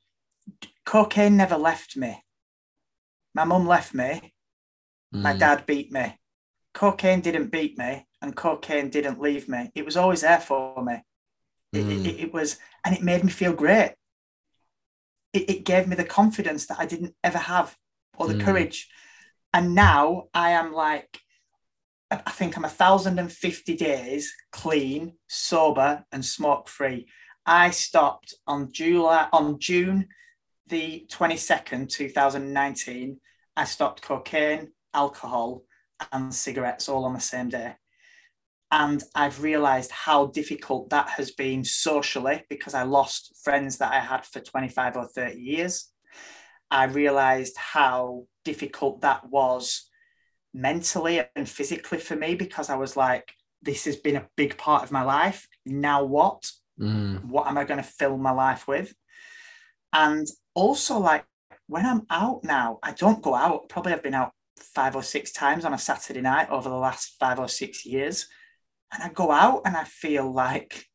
cocaine never left me. My mum left me. My Mm. dad beat me. Cocaine didn't beat me, and cocaine didn't leave me. It was always there for me. It, Mm. it, it was, and it made me feel great. It, it gave me the confidence that I didn't ever have, or the Mm. courage. And now I am like, I think I'm a thousand and fifty days clean, sober, and smoke free. I stopped on July on June the twenty second, two thousand nineteen. I stopped cocaine, alcohol, and cigarettes all on the same day. And I've realized how difficult that has been socially because I lost friends that I had for 25 or 30 years. I realized how difficult that was mentally and physically for me because I was like, this has been a big part of my life. Now what? Mm. What am I going to fill my life with? And also, like when I'm out now, I don't go out. Probably I've been out five or six times on a Saturday night over the last five or six years. And I go out and I feel like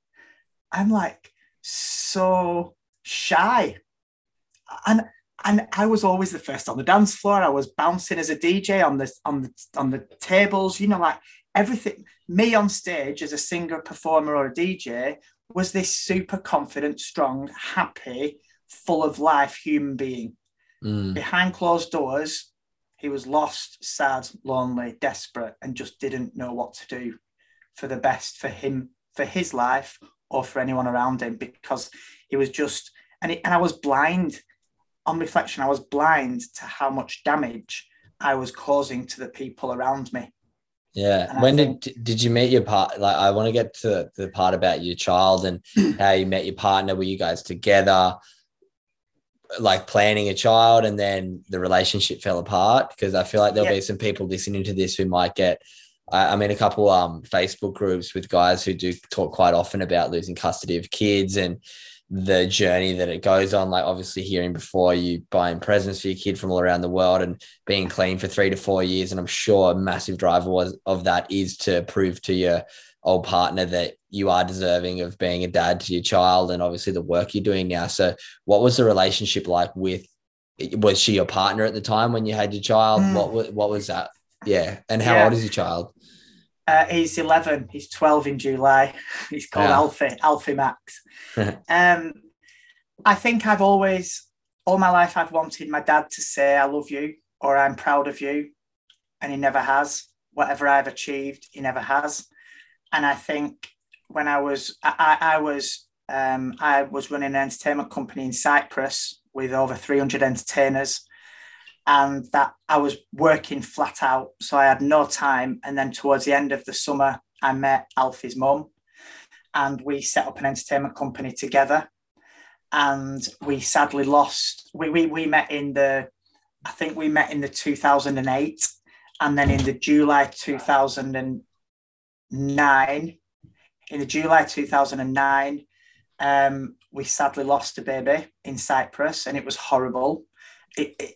I'm like so shy. And and I was always the first on the dance floor. I was bouncing as a DJ on the on the on the tables, you know, like everything. Me on stage as a singer, performer, or a DJ was this super confident, strong, happy, full of life human being. Mm. Behind closed doors, he was lost, sad, lonely, desperate, and just didn't know what to do for the best for him, for his life, or for anyone around him because he was just, and, it, and I was blind. On reflection, I was blind to how much damage I was causing to the people around me. Yeah. And when think- did did you meet your part? Like, I want to get to the part about your child and how you met your partner. Were you guys together, like planning a child, and then the relationship fell apart? Because I feel like there'll Yeah. be some people listening to this who might get. I, I'm in a couple um Facebook groups with guys who do talk quite often about losing custody of kids and the journey that it goes on. Like obviously hearing before you buying presents for your kid from all around the world and being clean for three to four years. And I'm sure a massive driver was of that is to prove to your old partner that you are deserving of being a dad to your child and obviously the work you're doing now. So what was the relationship like with was she your partner at the time when you had your child? Mm. What wa- what was that? Yeah. And how Yeah. old is your child? Uh, he's 11. He's 12 in July. He's called Yeah. Alfie, Alfie Max. um, I think I've always, all my life, I've wanted my dad to say, I love you or I'm proud of you. And he never has. Whatever I've achieved, he never has. And I think when I was, I, I was, um, I was running an entertainment company in Cyprus with over 300 entertainers. And that I was working flat out. So I had no time. And then towards the end of the summer, I met Alfie's mum and we set up an entertainment company together. And we sadly lost, we, we, we met in the, I think we met in the 2008 and then in the July 2009, in the July 2009, um, we sadly lost a baby in Cyprus and it was horrible. It, it,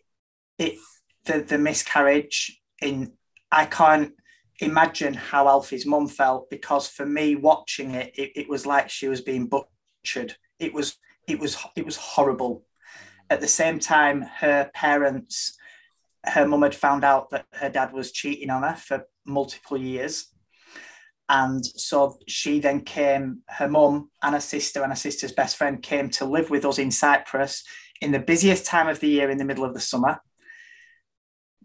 it the, the miscarriage in, I can't imagine how Alfie's mum felt because for me watching it, it, it was like she was being butchered. It was, it was, it was horrible. At the same time, her parents her mum had found out that her dad was cheating on her for multiple years. And so she then came, her mum and her sister and her sister's best friend came to live with us in Cyprus in the busiest time of the year in the middle of the summer,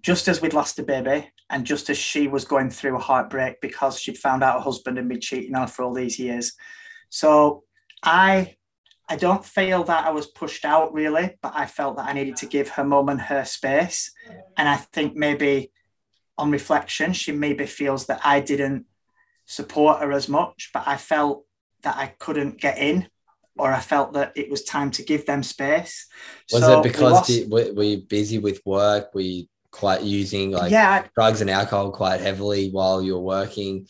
just as we'd lost a baby and just as she was going through a heartbreak because she'd found out her husband had been cheating on her for all these years. So I I don't feel that I was pushed out really, but I felt that I needed to give her mum and her space. And I think maybe on reflection, she maybe feels that I didn't support her as much, but I felt that I couldn't get in or I felt that it was time to give them space. Was so it because lost... were you busy with work? Were you quite using like yeah, drugs and alcohol quite heavily while you're working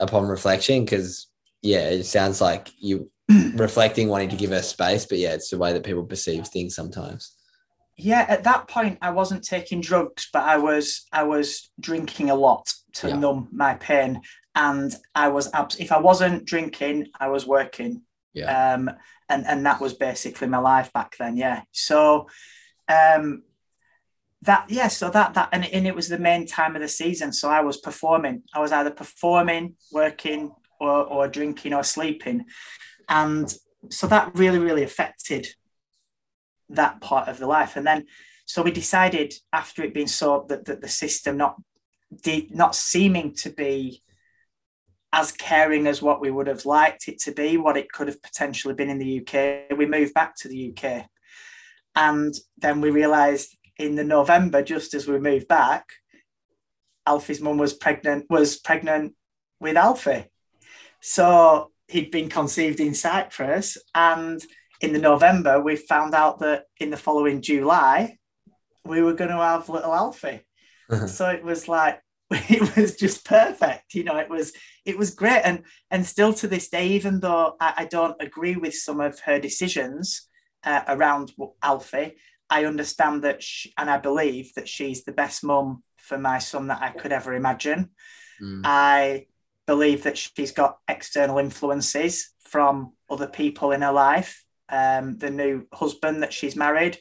upon reflection? Because yeah, it sounds like you reflecting, wanting to give her space. But yeah, it's the way that people perceive things sometimes. Yeah, at that point, I wasn't taking drugs, but I was I was drinking a lot to yeah. numb my pain, and I was abs- if I wasn't drinking, I was working. Yeah. Um, and and that was basically my life back then. Yeah. So, um, that yeah so that that and, and it was the main time of the season so i was performing i was either performing working or, or drinking or sleeping and so that really, really affected that part of the life. And then, so we decided after it being so that, that the system not did not seeming to be as caring as what we would have liked it to be, what it could have potentially been in the UK, we moved back to the UK. And then we realized in the November, just as we moved back, Alfie's mum was pregnant, was pregnant with Alfie. So he'd been conceived in Cyprus. And in the November, we found out that in the following July, we were going to have little Alfie. Uh-huh. So it was like, it was just perfect. You know, it was it was great. And and still to this day, even though I, I don't agree with some of her decisions uh, around Alfie, I understand that she, and I believe that she's the best mum for my son that I could ever imagine. Mm. I believe that she's got external influences from other people in her life, um, the new husband that she's married,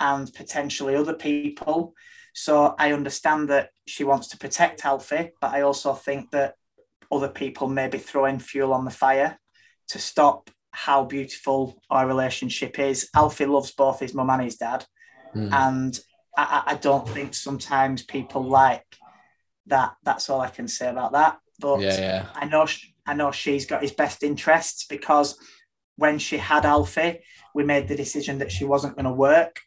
and potentially other people. So I understand that she wants to protect Alfie, but I also think that other people may be throwing fuel on the fire to stop how beautiful our relationship is. Alfie loves both his mum and his dad. Mm. And I, I don't think sometimes people like that. That's all I can say about that. But yeah, yeah. I know I know she's got his best interests because when she had Alfie, we made the decision that she wasn't going to work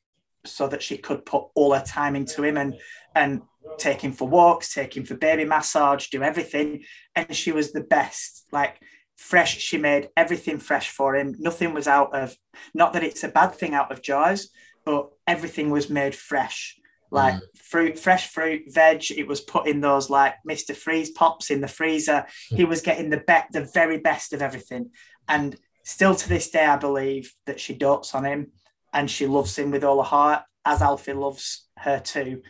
so that she could put all her time into him and and take him for walks, take him for baby massage, do everything. And she was the best. Like fresh, she made everything fresh for him. Nothing was out of not that it's a bad thing out of jars, but everything was made fresh like mm. fruit, fresh fruit, veg. It was put in those like Mr. Freeze pops in the freezer. he was getting the be- the very best of everything. And still to this day, I believe that she dotes on him and she loves him with all her heart, as Alfie loves her too.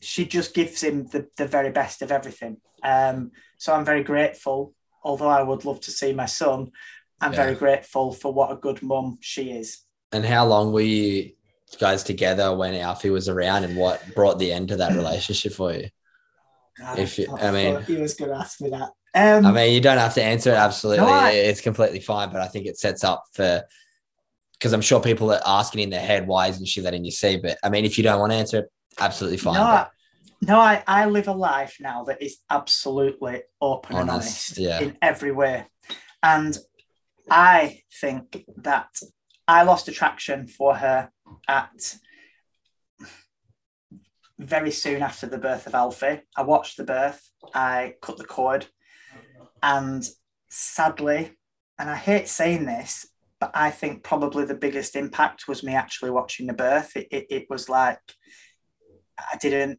She just gives him the, the very best of everything. Um, so I'm very grateful, although I would love to see my son, I'm yeah. very grateful for what a good mum she is. And how long were you guys together when Alfie was around, and what brought the end to that relationship for you? God, if you, I, I mean, he was going to ask me that. Um, I mean, you don't have to answer it. Absolutely, no, I, it's completely fine. But I think it sets up for because I'm sure people are asking in their head, why isn't she letting you see? But I mean, if you don't want to answer it, absolutely fine. No, I, no, I, I live a life now that is absolutely open honest, and honest yeah. in every way. And I think that I lost attraction for her at very soon after the birth of Alfie. I watched the birth, I cut the cord, and sadly, and I hate saying this, but I think probably the biggest impact was me actually watching the birth. It, it, it was like I didn't,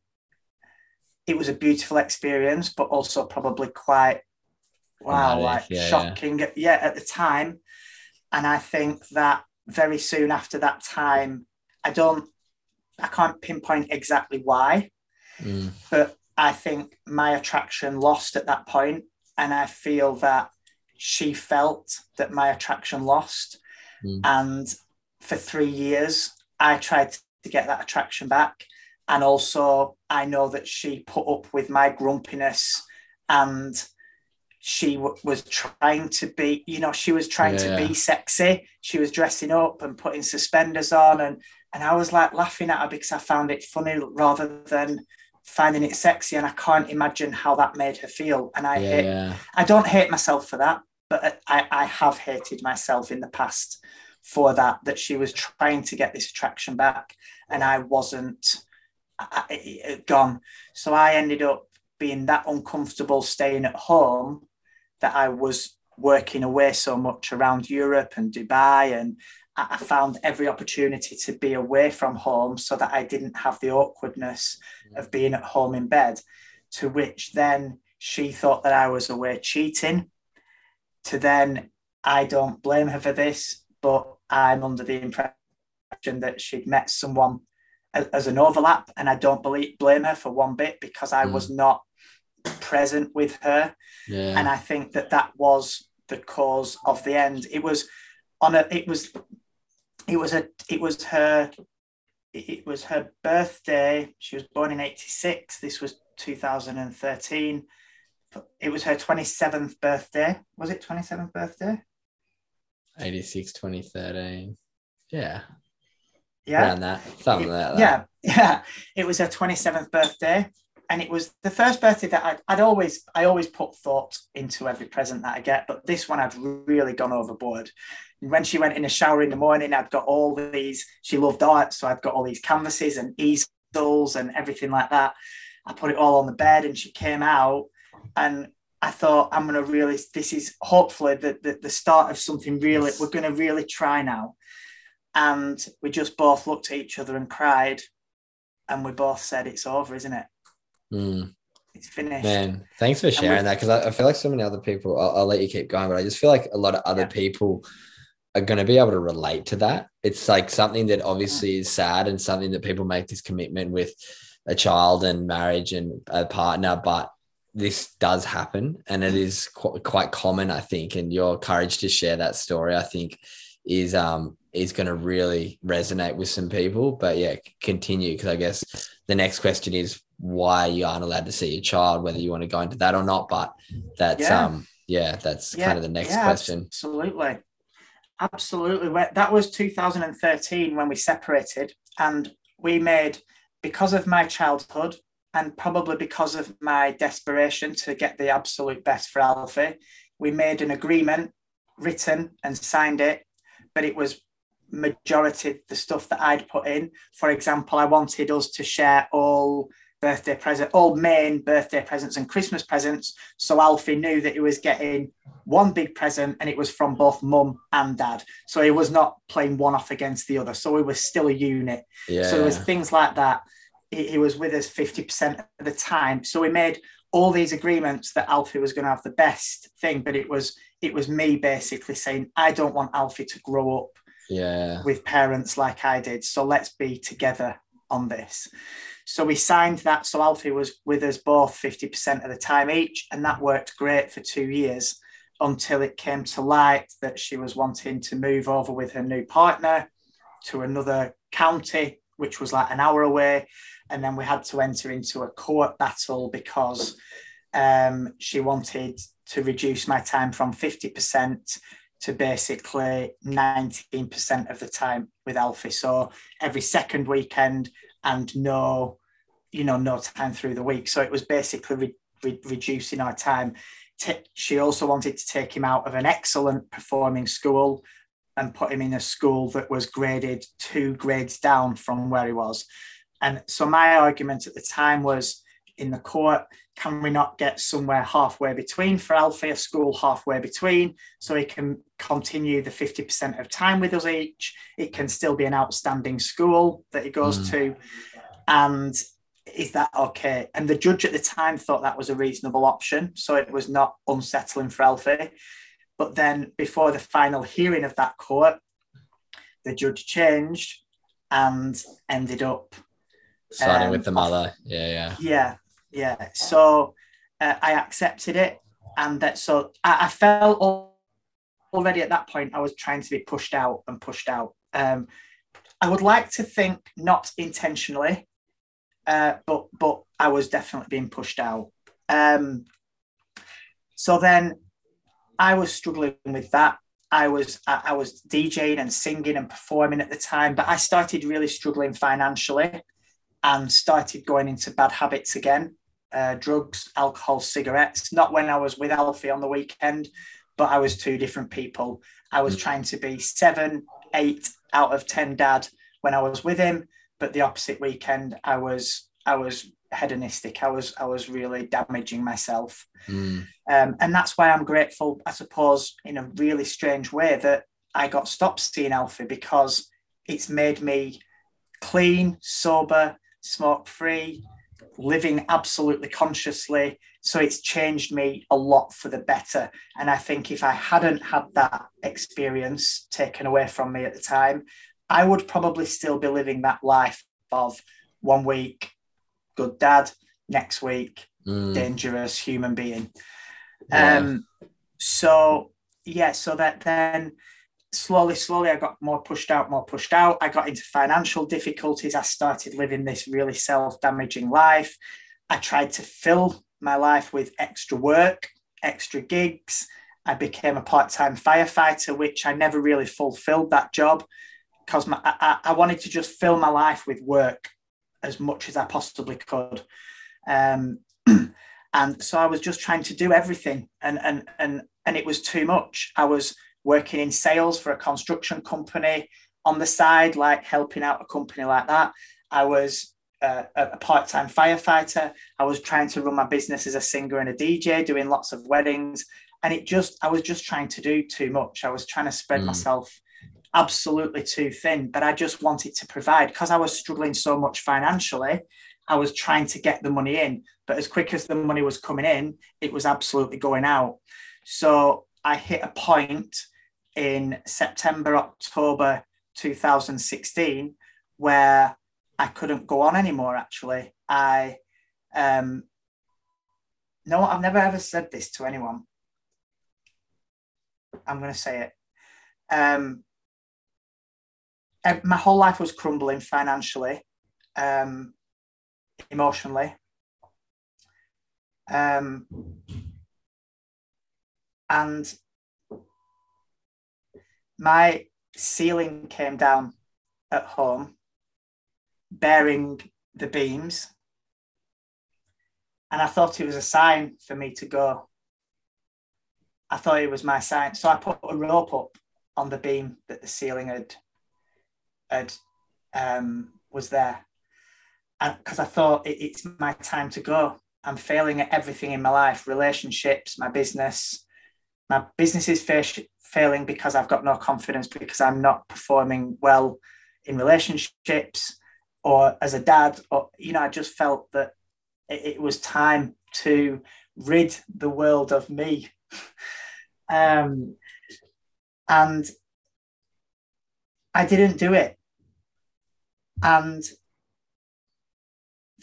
it was a beautiful experience, but also probably quite, wow, like yeah, shocking. Yeah. yeah, at the time. And I think that very soon after that time, I don't, I can't pinpoint exactly why, mm. but I think my attraction lost at that point, and I feel that she felt that my attraction lost, mm. and for three years I tried to get that attraction back, and also I know that she put up with my grumpiness and she w- was trying to be, you know, she was trying yeah. to be sexy. She was dressing up and putting suspenders on, and and I was like laughing at her because I found it funny rather than finding it sexy. And I can't imagine how that made her feel. And I yeah. hate, I don't hate myself for that, but I, I have hated myself in the past for that. That she was trying to get this attraction back, and I wasn't Gone. So I ended up being that uncomfortable staying at home that I was working away so much around Europe and Dubai and I found every opportunity to be away from home so that I didn't have the awkwardness of being at home in bed. To which then she thought that I was away cheating. To then, I don't blame her for this, but I'm under the impression that she'd met someone as an overlap, and I don't believe, blame her for one bit because I mm. was not present with her, yeah. and I think that that was the cause of the end. It was on a, it was, it was a, it was her, it was her birthday. She was born in '86. This was 2013. It was her 27th birthday. Was it 27th birthday? 86, 2013. Yeah yeah. around that something it, like that. yeah yeah. It was her 27th birthday and it was the first birthday that I'd, I'd, always i always put thought into every present that i get but this one i'd really gone overboard. And when she went in the shower in the morning i'd got all these she loved art so i'd got all these canvases and easels and everything like that. I put it all on the bed and she came out and I thought I'm going to really, this is hopefully the, the, the start of something really, we're going to really try now and we just both looked at each other and cried, and we both said, "It's over, isn't it? Mm. It's finished." Man, thanks for sharing that because I, I, feel like so many other people. I'll, I'll, let you keep going, but I just feel like a lot of other yeah. people are going to be able to relate to that. It's like something that obviously is sad and something that people make this commitment with a child and marriage and a partner, but this does happen and it is qu- quite common, I think. And your courage to share that story, I think, is um is going to really resonate with some people. But yeah, continue because I guess the next question is why you aren't allowed to see your child, whether you want to go into that or not. But that's yeah. um yeah, that's yeah. kind of the next yeah, question. Absolutely. Absolutely. That was 2013 when we separated, and we made because of my childhood and probably because of my desperation to get the absolute best for Alfie, we made an agreement written and signed it, but it was majority of the stuff that I'd put in. For example, I wanted us to share all birthday present, all main birthday presents and Christmas presents. So Alfie knew that he was getting one big present and it was from both mum and dad. So he was not playing one off against the other. So we were still a unit. Yeah. So there was things like that. He, he was with us 50% of the time. So we made all these agreements that Alfie was going to have the best thing, but it was it was me basically saying, I don't want Alfie to grow up yeah with parents like I did. So let's be together on this. So we signed that. So Alfie was with us both 50% of the time each, and that worked great for two years until it came to light that she was wanting to move over with her new partner to another county, which was like an hour away. And then we had to enter into a court battle because um, she wanted to reduce my time from 50% to basically 19% of the time with Alfie. So every second weekend and no, you know, no time through the week. So it was basically re- re- reducing our time. T- she also wanted to take him out of an excellent performing school and put him in a school that was graded two grades down from where he was. And so my argument at the time was in the court, can we not get somewhere halfway between for Alfie, a school halfway between, so he can continue the 50% of time with us each? It can still be an outstanding school that he goes mm. to. And is that okay? And the judge at the time thought that was a reasonable option. So it was not unsettling for Alfie. But then before the final hearing of that court, the judge changed and ended up siding um, with the mother. Yeah, yeah. Yeah, yeah. So uh, I accepted it, and that so I, I, felt already at that point I was trying to be pushed out and pushed out. Um, I would like to think not intentionally, uh, but but I was definitely being pushed out. Um, so then I was struggling with that. I was I, I was DJing and singing and performing at the time, but I started really struggling financially and started going into bad habits again uh, drugs, alcohol, cigarettes. Not when I was with Alfie on the weekend, but I was two different people. I was mm. trying to be seven, eight out of 10 dad when I was with him, but the opposite weekend, I was, I was hedonistic. I was, I was really damaging myself. Mm. Um, and that's why I'm grateful, I suppose, in a really strange way that I got stopped seeing Alfie because it's made me clean, sober, smoke free, living absolutely consciously. So it's changed me a lot for the better. And I think if I hadn't had that experience taken away from me at the time, I would probably still be living that life of one week, good dad, next week, mm. dangerous human being. Yeah. Um, so yeah, so that then slowly, slowly, I got more pushed out, more pushed out. I got into financial difficulties. I started living this really self damaging life. I tried to fill my life with extra work, extra gigs. I became a part time firefighter, which I never really fulfilled that job because I, I, wanted to just fill my life with work as much as I possibly could. Um, and so I was just trying to do everything and, and, and, and it was too much. I was working in sales for a construction company on the side, like helping out a company like that. I was uh, a part time firefighter. I was trying to run my business as a singer and a DJ, doing lots of weddings. And it just, I was just trying to do too much. I was trying to spread mm. myself absolutely too thin, but I just wanted to provide because I was struggling so much financially. I was trying to get the money in, but as quick as the money was coming in, it was absolutely going out. So I hit a point in September, October 2016, where I couldn't go on anymore. Actually, I um, no, I've never ever said this to anyone. I'm going to say it. Um, my whole life was crumbling financially, um, emotionally. Um, and my ceiling came down at home, bearing the beams. And I thought it was a sign for me to go. I thought it was my sign. So I put a rope up on the beam that the ceiling had, had um, was there. Because I thought it, it's my time to go. I'm failing at everything in my life relationships, my business. My business is failing because I've got no confidence because I'm not performing well in relationships or as a dad or you know I just felt that it, it was time to rid the world of me. Um, and I didn't do it. And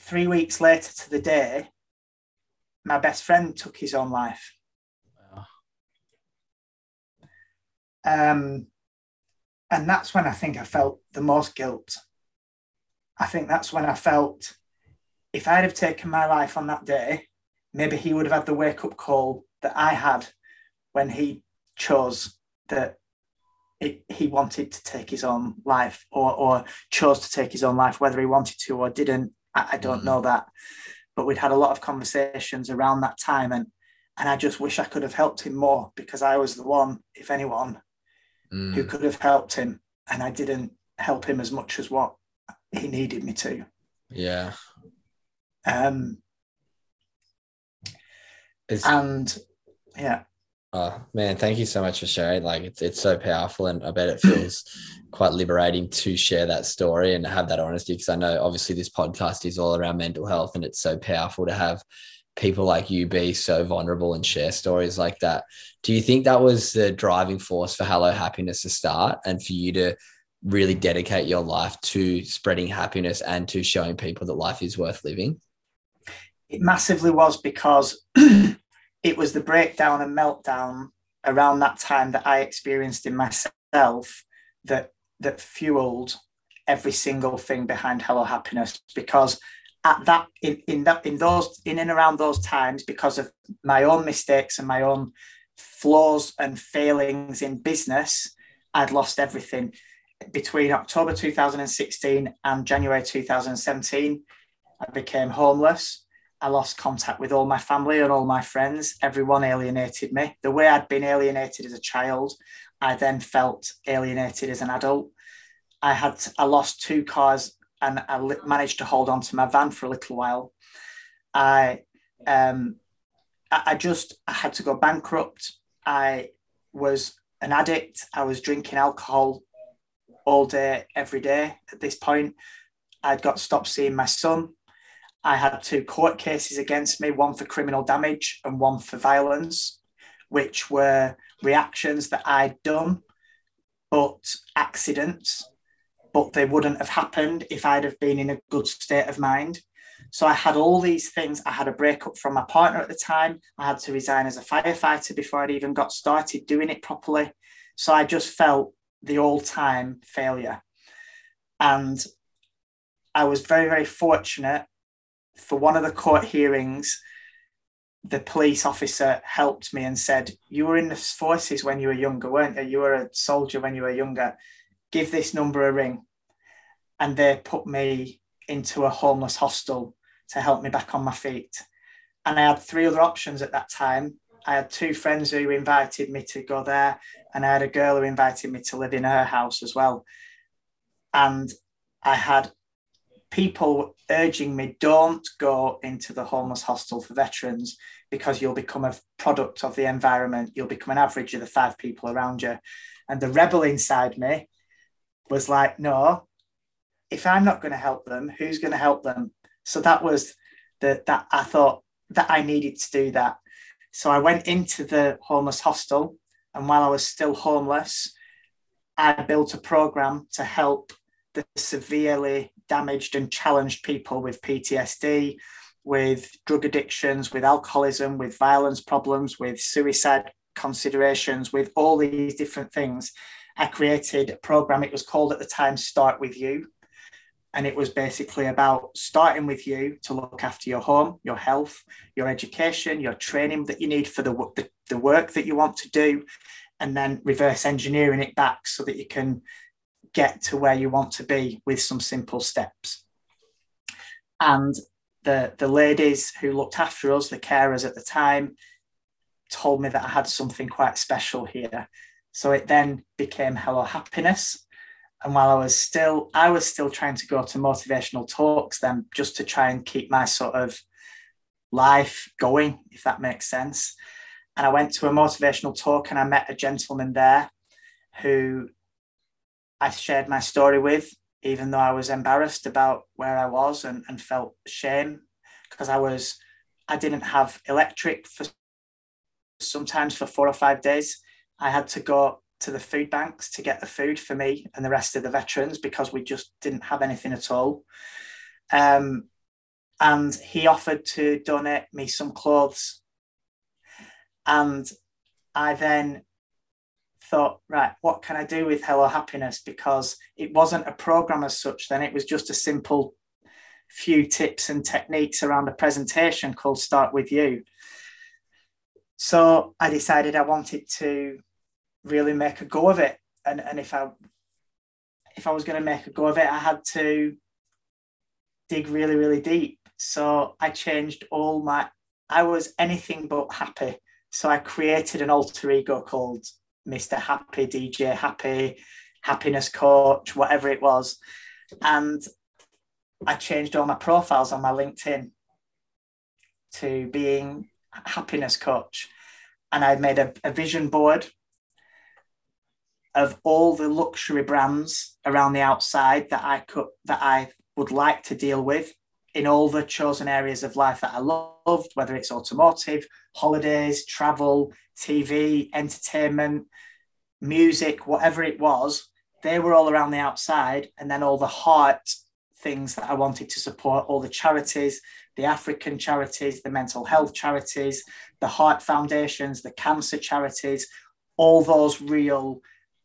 three weeks later to the day my best friend took his own life Um, and that's when I think I felt the most guilt. I think that's when I felt if I'd have taken my life on that day, maybe he would have had the wake up call that I had when he chose that it, he wanted to take his own life or, or chose to take his own life, whether he wanted to or didn't. I, I don't mm know that. But we'd had a lot of conversations around that time and and I just wish I could have helped him more because I was the one, if anyone, mm. who could have helped him, and I didn't help him as much as what he needed me to. Yeah. Um, it's, and yeah. Oh man, thank you so much for sharing. Like it's it's so powerful, and I bet it feels quite liberating to share that story and have that honesty. Because I know obviously this podcast is all around mental health, and it's so powerful to have people like you be so vulnerable and share stories like that. Do you think that was the driving force for Hello Happiness to start, and for you to really dedicate your life to spreading happiness and to showing people that life is worth living? It massively was because it was the breakdown and meltdown around that time that I experienced in myself that that fueled every single thing behind Hello Happiness because at that in, in that in those in and around those times because of my own mistakes and my own flaws and failings in business I'd lost everything between October 2016 and January 2017 I became homeless I lost contact with all my family and all my friends. Everyone alienated me. The way I'd been alienated as a child, I then felt alienated as an adult. I had I lost two cars and I managed to hold on to my van for a little while. I um, I just I had to go bankrupt. I was an addict. I was drinking alcohol all day, every day. At this point, I'd got stopped seeing my son. I had two court cases against me, one for criminal damage and one for violence, which were reactions that I'd done, but accidents, but they wouldn't have happened if I'd have been in a good state of mind. So I had all these things. I had a breakup from my partner at the time. I had to resign as a firefighter before I'd even got started doing it properly. So I just felt the all time failure. And I was very, very fortunate for one of the court hearings, the police officer helped me and said, You were in the forces when you were younger, weren't you? You were a soldier when you were younger. Give this number a ring. And they put me into a homeless hostel to help me back on my feet. And I had three other options at that time. I had two friends who invited me to go there, and I had a girl who invited me to live in her house as well. And I had people urging me don't go into the homeless hostel for veterans because you'll become a product of the environment you'll become an average of the five people around you and the rebel inside me was like no if i'm not going to help them who's going to help them so that was the that i thought that i needed to do that so i went into the homeless hostel and while i was still homeless i built a program to help the severely damaged and challenged people with PTSD, with drug addictions, with alcoholism, with violence problems, with suicide considerations, with all these different things. I created a program. It was called at the time Start With You. And it was basically about starting with you to look after your home, your health, your education, your training that you need for the, the, the work that you want to do, and then reverse engineering it back so that you can get to where you want to be with some simple steps. And the, the ladies who looked after us, the carers at the time, told me that I had something quite special here. So it then became Hello Happiness. And while I was still, I was still trying to go to motivational talks then just to try and keep my sort of life going, if that makes sense. And I went to a motivational talk and I met a gentleman there who I shared my story with, even though I was embarrassed about where I was and, and felt shame because I was, I didn't have electric for sometimes for four or five days. I had to go to the food banks to get the food for me and the rest of the veterans because we just didn't have anything at all. Um, and he offered to donate me some clothes. And I then thought, right, what can I do with Hello Happiness? Because it wasn't a program as such, then it was just a simple few tips and techniques around a presentation called Start With You. So I decided I wanted to really make a go of it. And, and if I if I was going to make a go of it, I had to dig really, really deep. So I changed all my I was anything but happy. So I created an alter ego called Mr. Happy, DJ Happy, Happiness Coach, whatever it was. And I changed all my profiles on my LinkedIn to being happiness coach. And I made a, a vision board of all the luxury brands around the outside that I could that I would like to deal with in all the chosen areas of life that I loved, whether it's automotive, holidays, travel, TV, entertainment, music, whatever it was, they were all around the outside. And then all the heart things that I wanted to support, all the charities, the African charities, the mental health charities, the heart foundations, the cancer charities, all those real,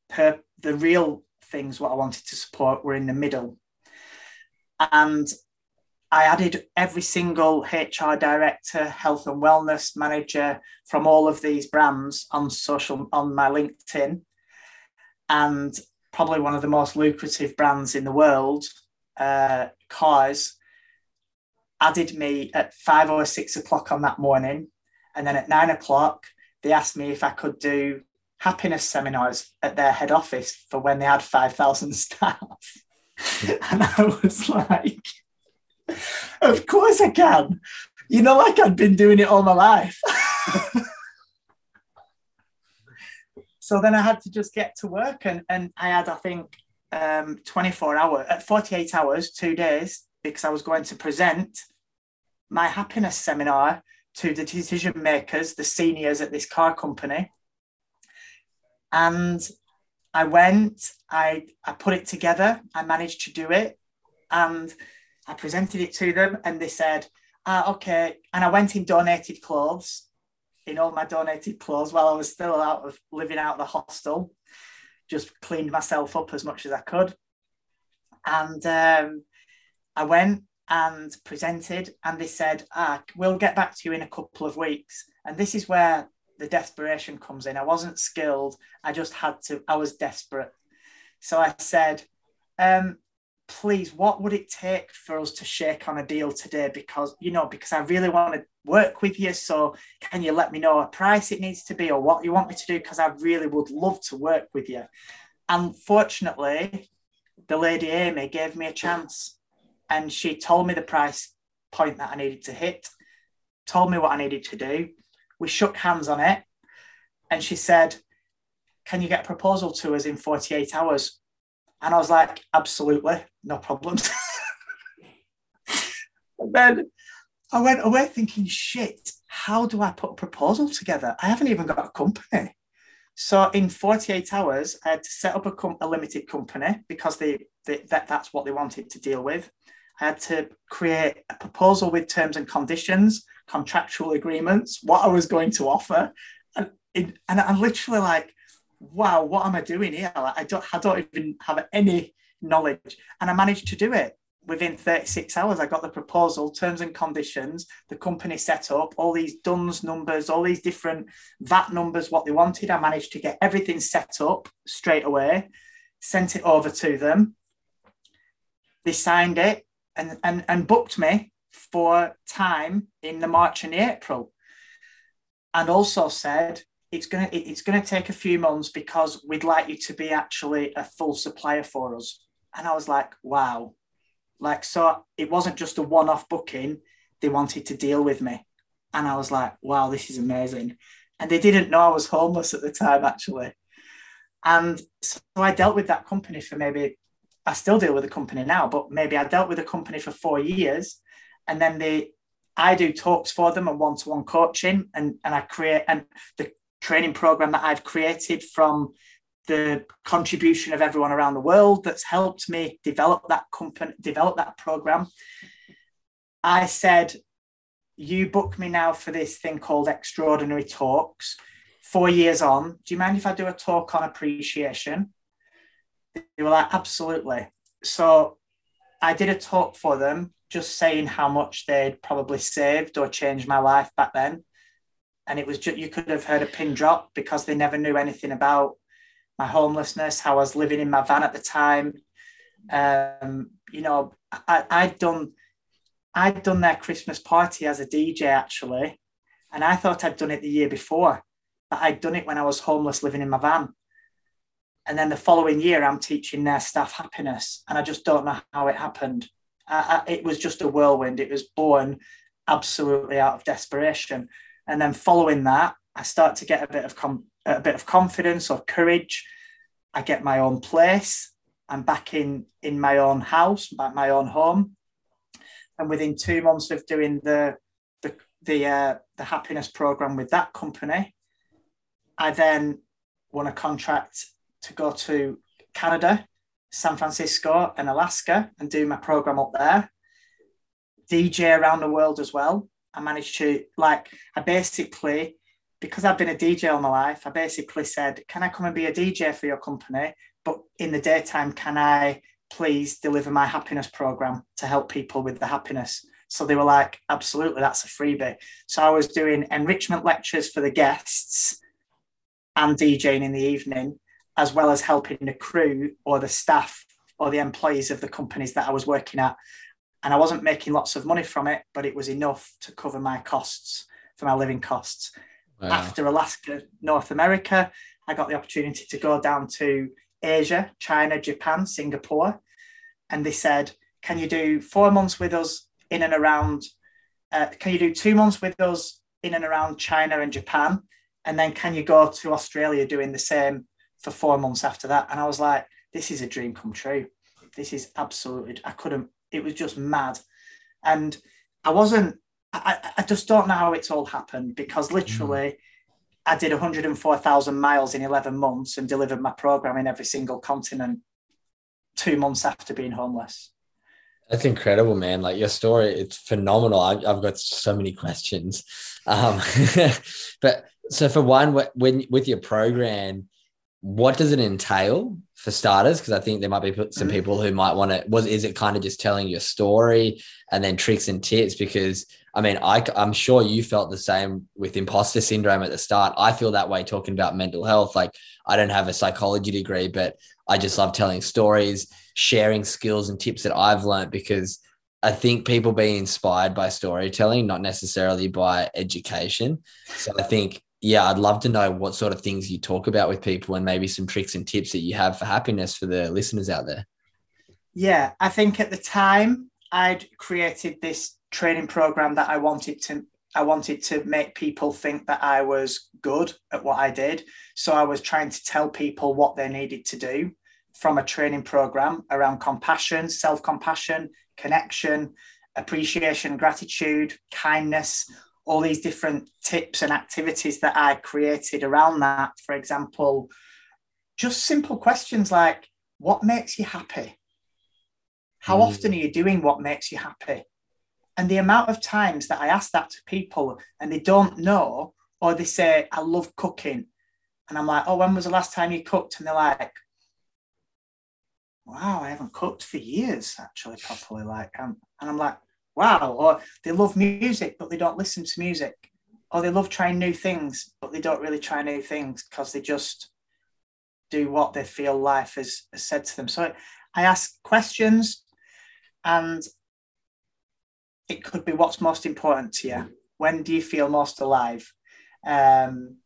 per, the real things what I wanted to support were in the middle. And I added every single HR director, health and wellness manager from all of these brands on social on my LinkedIn, and probably one of the most lucrative brands in the world, uh, cars added me at five or six o'clock on that morning. And then at nine o'clock, they asked me if I could do happiness seminars at their head office for when they had 5,000 staff. and I was like, of course I can. You know, like I'd been doing it all my life. so then I had to just get to work and, and I had, I think, um, 24 hours, at 48 hours, two days because I was going to present my happiness seminar to the decision makers, the seniors at this car company. And I went, I, I put it together, I managed to do it, and I presented it to them, and they said, ah, okay. And I went in donated clothes, in all my donated clothes while I was still out of living out of the hostel, just cleaned myself up as much as I could. And um, I went and presented, and they said, ah, we'll get back to you in a couple of weeks. And this is where the desperation comes in. I wasn't skilled. I just had to, I was desperate. So I said, um, please, what would it take for us to shake on a deal today? Because, you know, because I really want to work with you. So can you let me know a price it needs to be or what you want me to do? Because I really would love to work with you. Unfortunately, the lady Amy gave me a chance and she told me the price point that I needed to hit, told me what I needed to do. We shook hands on it, and she said, Can you get a proposal to us in 48 hours? And I was like, Absolutely, no problems. and then I went away thinking, Shit, how do I put a proposal together? I haven't even got a company. So in 48 hours, I had to set up a, com- a limited company because they, they, that, that's what they wanted to deal with. I had to create a proposal with terms and conditions, contractual agreements, what I was going to offer. And, it, and I'm literally like, wow, what am I doing here? Like, I, don't, I don't even have any knowledge. And I managed to do it within 36 hours. I got the proposal, terms and conditions, the company set up, all these DUNS numbers, all these different VAT numbers, what they wanted. I managed to get everything set up straight away, sent it over to them. They signed it and, and, and booked me for time in the March and April. And also said, it's gonna it's gonna take a few months because we'd like you to be actually a full supplier for us. And I was like, wow. Like so it wasn't just a one-off booking, they wanted to deal with me. And I was like, wow, this is amazing. And they didn't know I was homeless at the time actually. And so I dealt with that company for maybe I still deal with a company now, but maybe I dealt with a company for four years, and then they, I do talks for them and one-to-one coaching, and and I create and the training program that I've created from the contribution of everyone around the world that's helped me develop that company, develop that program. I said, you book me now for this thing called Extraordinary Talks. Four years on, do you mind if I do a talk on appreciation? They were like, absolutely. So I did a talk for them, just saying how much they'd probably saved or changed my life back then. And it was just, you could have heard a pin drop because they never knew anything about my homelessness, how I was living in my van at the time. Um, you know, I, I'd done, I'd done their Christmas party as a DJ actually, and I thought I'd done it the year before, but I'd done it when I was homeless living in my van. And then the following year, I'm teaching their staff happiness. And I just don't know how it happened. I, I, it was just a whirlwind. It was born absolutely out of desperation. And then following that, I start to get a bit of com- a bit of confidence or courage. I get my own place. I'm back in in my own house, back my own home. And within two months of doing the the the, uh, the happiness program with that company, I then won a contract to go to Canada, San Francisco, and Alaska and do my program up there. DJ around the world as well. I managed to like I basically because I've been a DJ all my life, I basically said, Can I come and be a DJ for your company? But in the daytime, can I please deliver my happiness program to help people with the happiness? So they were like, Absolutely, that's a freebie. So I was doing enrichment lectures for the guests and DJing in the evening, as well as helping the crew or the staff or the employees of the companies that I was working at. And I wasn't making lots of money from it, but it was enough to cover my costs for my living costs. Wow. After Alaska, North America, I got the opportunity to go down to Asia, China, Japan, Singapore. And they said, Can you do four months with us in and around? Uh, can you do two months with us in and around China and Japan? And then can you go to Australia doing the same for four months after that? And I was like, This is a dream come true. This is absolutely, I couldn't, it was just mad. And I wasn't I, I just don't know how it's all happened because literally mm. I did 104,000 miles in 11 months and delivered my program in every single continent two months after being homeless. That's incredible, man. Like your story, it's phenomenal. I, have got so many questions. Um, but so for one, when with your program, what does it entail for starters? Because I think there might be some mm. people who might want to. Was is it kind of just telling your story and then tricks and tips? Because I mean, I, I'm sure you felt the same with imposter syndrome at the start. I feel that way talking about mental health. Like, I don't have a psychology degree, but I just love telling stories, sharing skills and tips that I've learned because I think people being inspired by storytelling, not necessarily by education. So I think, yeah, I'd love to know what sort of things you talk about with people and maybe some tricks and tips that you have for happiness for the listeners out there. Yeah, I think at the time I'd created this training program that I wanted to I wanted to make people think that I was good at what I did. So I was trying to tell people what they needed to do from a training program around compassion, self compassion, connection, appreciation, gratitude, kindness, all these different tips and activities that I created around that. For example, just simple questions like, What makes you happy? How mm. often are you doing what makes you happy? And the amount of times that I ask that to people and they don't know, or they say, I love cooking. And I'm like, oh, when was the last time you cooked? And they're like, wow, I haven't cooked for years, actually, properly. Like, um, and I'm like, wow. Or they love music, but they don't listen to music. Or they love trying new things, but they don't really try new things because they just do what they feel life has, has said to them. So I ask questions and it could be what's most important to you. When do you feel most alive? Um,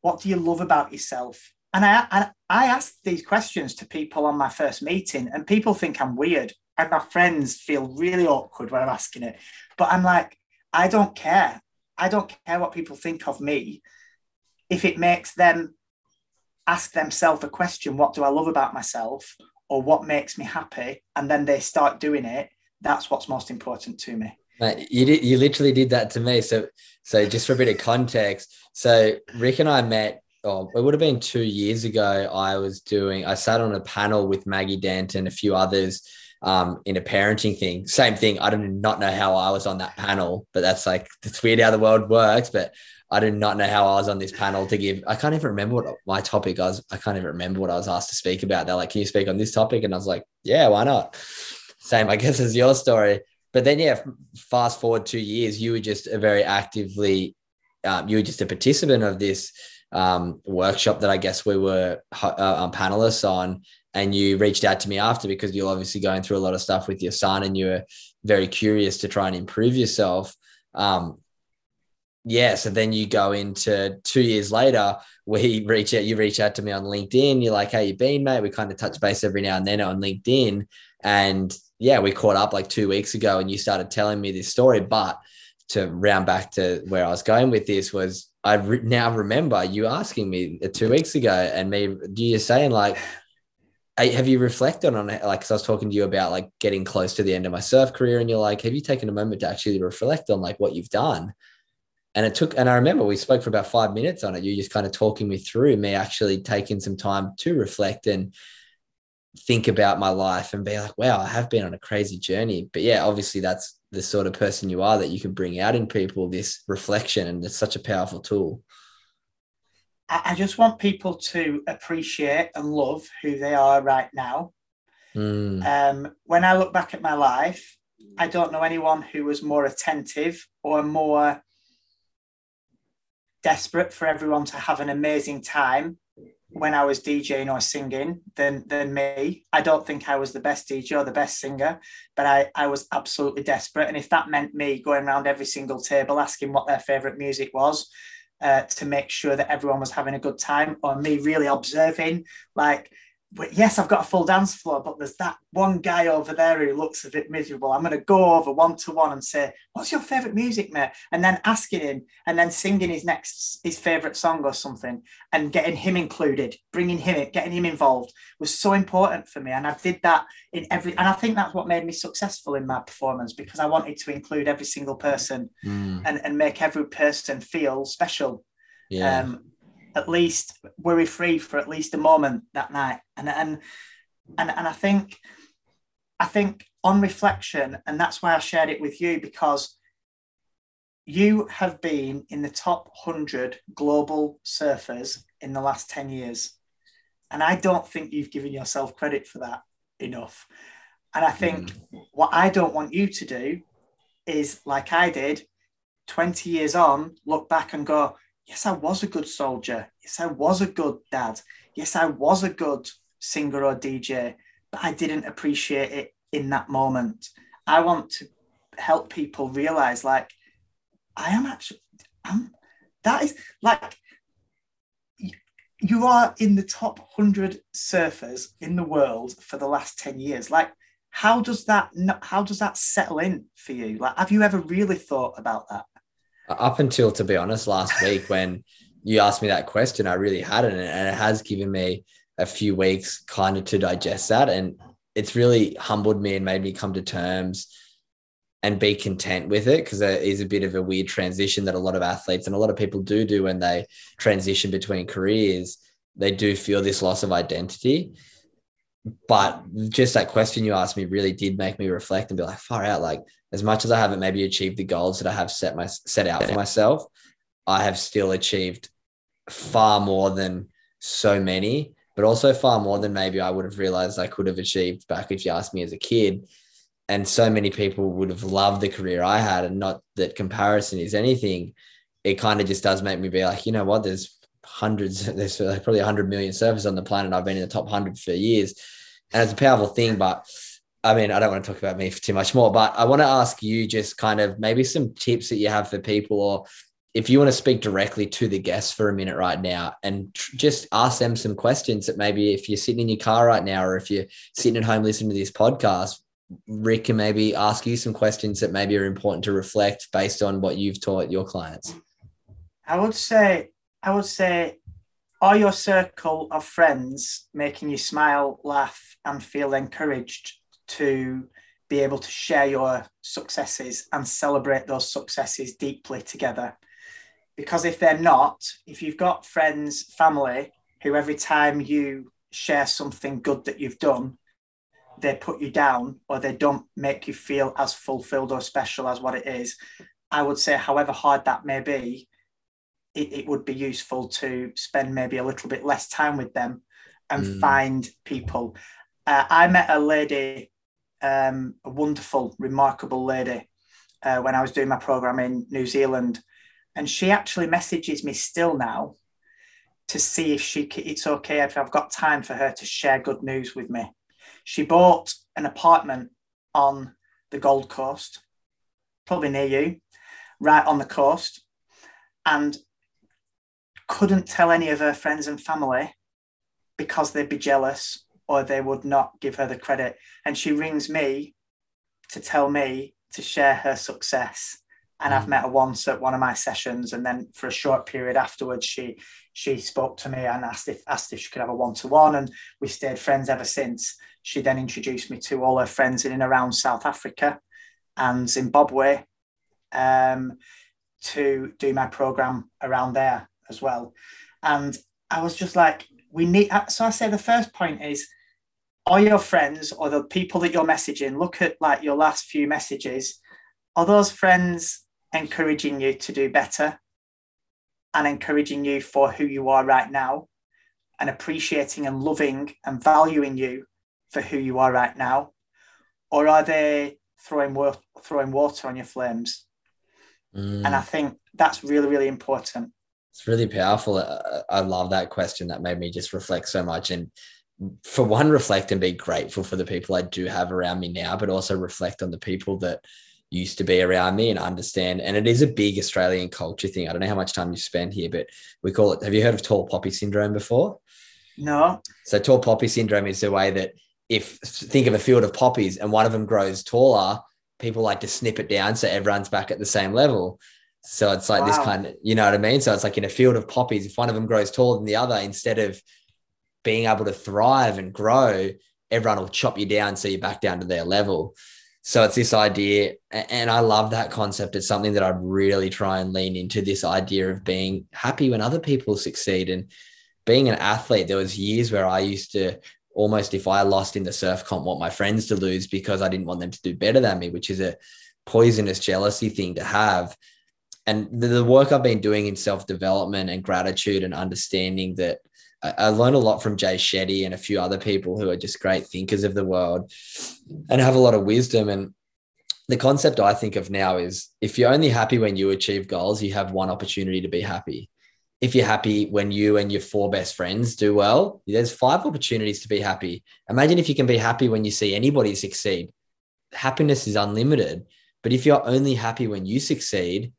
what do you love about yourself? And I, I, I ask these questions to people on my first meeting, and people think I'm weird. And my friends feel really awkward when I'm asking it. But I'm like, I don't care. I don't care what people think of me. If it makes them ask themselves a question, what do I love about myself? Or what makes me happy? And then they start doing it, that's what's most important to me. Mate, you did, you literally did that to me. So, so just for a bit of context, so Rick and I met. Oh, it would have been two years ago. I was doing. I sat on a panel with Maggie Dent and a few others um, in a parenting thing. Same thing. I do not know how I was on that panel, but that's like it's weird how the world works. But I do not know how I was on this panel to give. I can't even remember what my topic was. I can't even remember what I was asked to speak about. They're like, "Can you speak on this topic?" And I was like, "Yeah, why not?" Same, I guess, as your story. But then, yeah, fast forward two years, you were just a very actively, um, you were just a participant of this um, workshop that I guess we were uh, panelists on. And you reached out to me after because you're obviously going through a lot of stuff with your son and you were very curious to try and improve yourself. Um, yeah, so then you go into two years later, we reach out, you reach out to me on LinkedIn. You're like, how you been, mate? We kind of touch base every now and then on LinkedIn. And yeah, we caught up like two weeks ago and you started telling me this story. But to round back to where I was going with this was I re- now remember you asking me two weeks ago and me, you saying like, have you reflected on it? Like, cause I was talking to you about like getting close to the end of my surf career and you're like, have you taken a moment to actually reflect on like what you've done? And it took, and I remember we spoke for about five minutes on it. You just kind of talking me through me actually taking some time to reflect and think about my life and be like, wow, I have been on a crazy journey. But yeah, obviously that's the sort of person you are that you can bring out in people this reflection. And it's such a powerful tool. I just want people to appreciate and love who they are right now. Mm. Um, when I look back at my life, I don't know anyone who was more attentive or more desperate for everyone to have an amazing time when I was DJing or singing than than me. I don't think I was the best DJ or the best singer, but I, I was absolutely desperate. And if that meant me going around every single table asking what their favorite music was, uh, to make sure that everyone was having a good time, or me really observing, like but yes, I've got a full dance floor, but there's that one guy over there who looks a bit miserable. I'm going to go over one to one and say, "What's your favorite music, mate?" And then asking him, and then singing his next his favorite song or something, and getting him included, bringing him in, getting him involved was so important for me. And I did that in every, and I think that's what made me successful in my performance because I wanted to include every single person mm. and and make every person feel special. Yeah. Um, at least worry free for at least a moment that night. And and and and I think I think on reflection, and that's why I shared it with you because you have been in the top 100 global surfers in the last 10 years. And I don't think you've given yourself credit for that enough. And I think mm. what I don't want you to do is, like I did 20 years on, look back and go, yes, I was a good soldier. Yes, I was a good dad. Yes, I was a good singer or DJ, but I didn't appreciate it in that moment. I want to help people realize like I am actually I'm that is like you are in the top 100 surfers in the world for the last 10 years like how does that how does that settle in for you like have you ever really thought about that up until to be honest last week when you asked me that question i really hadn't and it has given me a few weeks kind of to digest that and it's really humbled me and made me come to terms and be content with it because it is a bit of a weird transition that a lot of athletes and a lot of people do do when they transition between careers. They do feel this loss of identity but just that question you asked me really did make me reflect and be like far out like as much as I haven't maybe achieved the goals that I have set my set out for myself, I have still achieved far more than so many, but also far more than maybe I would have realized I could have achieved back if you asked me as a kid. And so many people would have loved the career I had, and not that comparison is anything. It kind of just does make me be like, you know what? There's hundreds, there's probably 100 million surfers on the planet. I've been in the top 100 for years. And it's a powerful thing, but I mean, I don't want to talk about me for too much more, but I want to ask you just kind of maybe some tips that you have for people, or if you want to speak directly to the guests for a minute right now and tr- just ask them some questions that maybe if you're sitting in your car right now, or if you're sitting at home listening to this podcast, Rick can maybe ask you some questions that maybe are important to reflect based on what you've taught your clients. I would say, I would say, are your circle of friends making you smile, laugh, and feel encouraged to be able to share your successes and celebrate those successes deeply together. Because if they're not, if you've got friends, family who every time you share something good that you've done, they put you down or they don't make you feel as fulfilled or special as what it is, I would say, however hard that may be, it, it would be useful to spend maybe a little bit less time with them and mm. find people. Uh, I met a lady um, a wonderful, remarkable lady uh, when I was doing my program in New Zealand, and she actually messages me still now to see if she it's okay if I've got time for her to share good news with me. She bought an apartment on the Gold Coast, probably near you, right on the coast. and couldn't tell any of her friends and family because they'd be jealous or they would not give her the credit. And she rings me to tell me to share her success. And mm. I've met her once at one of my sessions, and then for a short period afterwards, she she spoke to me and asked if asked if she could have a one to one, and we stayed friends ever since. She then introduced me to all her friends in and around South Africa and Zimbabwe um, to do my program around there as well. And I was just like, we need. So I say the first point is are your friends or the people that you're messaging, look at like your last few messages. Are those friends encouraging you to do better and encouraging you for who you are right now and appreciating and loving and valuing you for who you are right now? Or are they throwing, throwing water on your flames? Mm. And I think that's really, really important. It's really powerful. I love that question. That made me just reflect so much. And for one, reflect and be grateful for the people I do have around me now, but also reflect on the people that used to be around me and understand. And it is a big Australian culture thing. I don't know how much time you spend here, but we call it. Have you heard of tall poppy syndrome before? No. So tall poppy syndrome is the way that if think of a field of poppies and one of them grows taller, people like to snip it down so everyone's back at the same level. So it's like wow. this kind of, you know what I mean? So it's like in a field of poppies, if one of them grows taller than the other, instead of being able to thrive and grow, everyone will chop you down so you're back down to their level. So it's this idea, and I love that concept. It's something that I really try and lean into this idea of being happy when other people succeed. And being an athlete, there was years where I used to almost, if I lost in the surf comp, want my friends to lose because I didn't want them to do better than me, which is a poisonous jealousy thing to have. And the work I've been doing in self development and gratitude and understanding that I, learned a lot from Jay Shetty and a few other people who are just great thinkers of the world and have a lot of wisdom. And the concept I think of now is if you're only happy when you achieve goals, you have one opportunity to be happy. If you're happy when you and your four best friends do well, there's five opportunities to be happy. Imagine if you can be happy when you see anybody succeed. Happiness is unlimited. But if you're only happy when you succeed,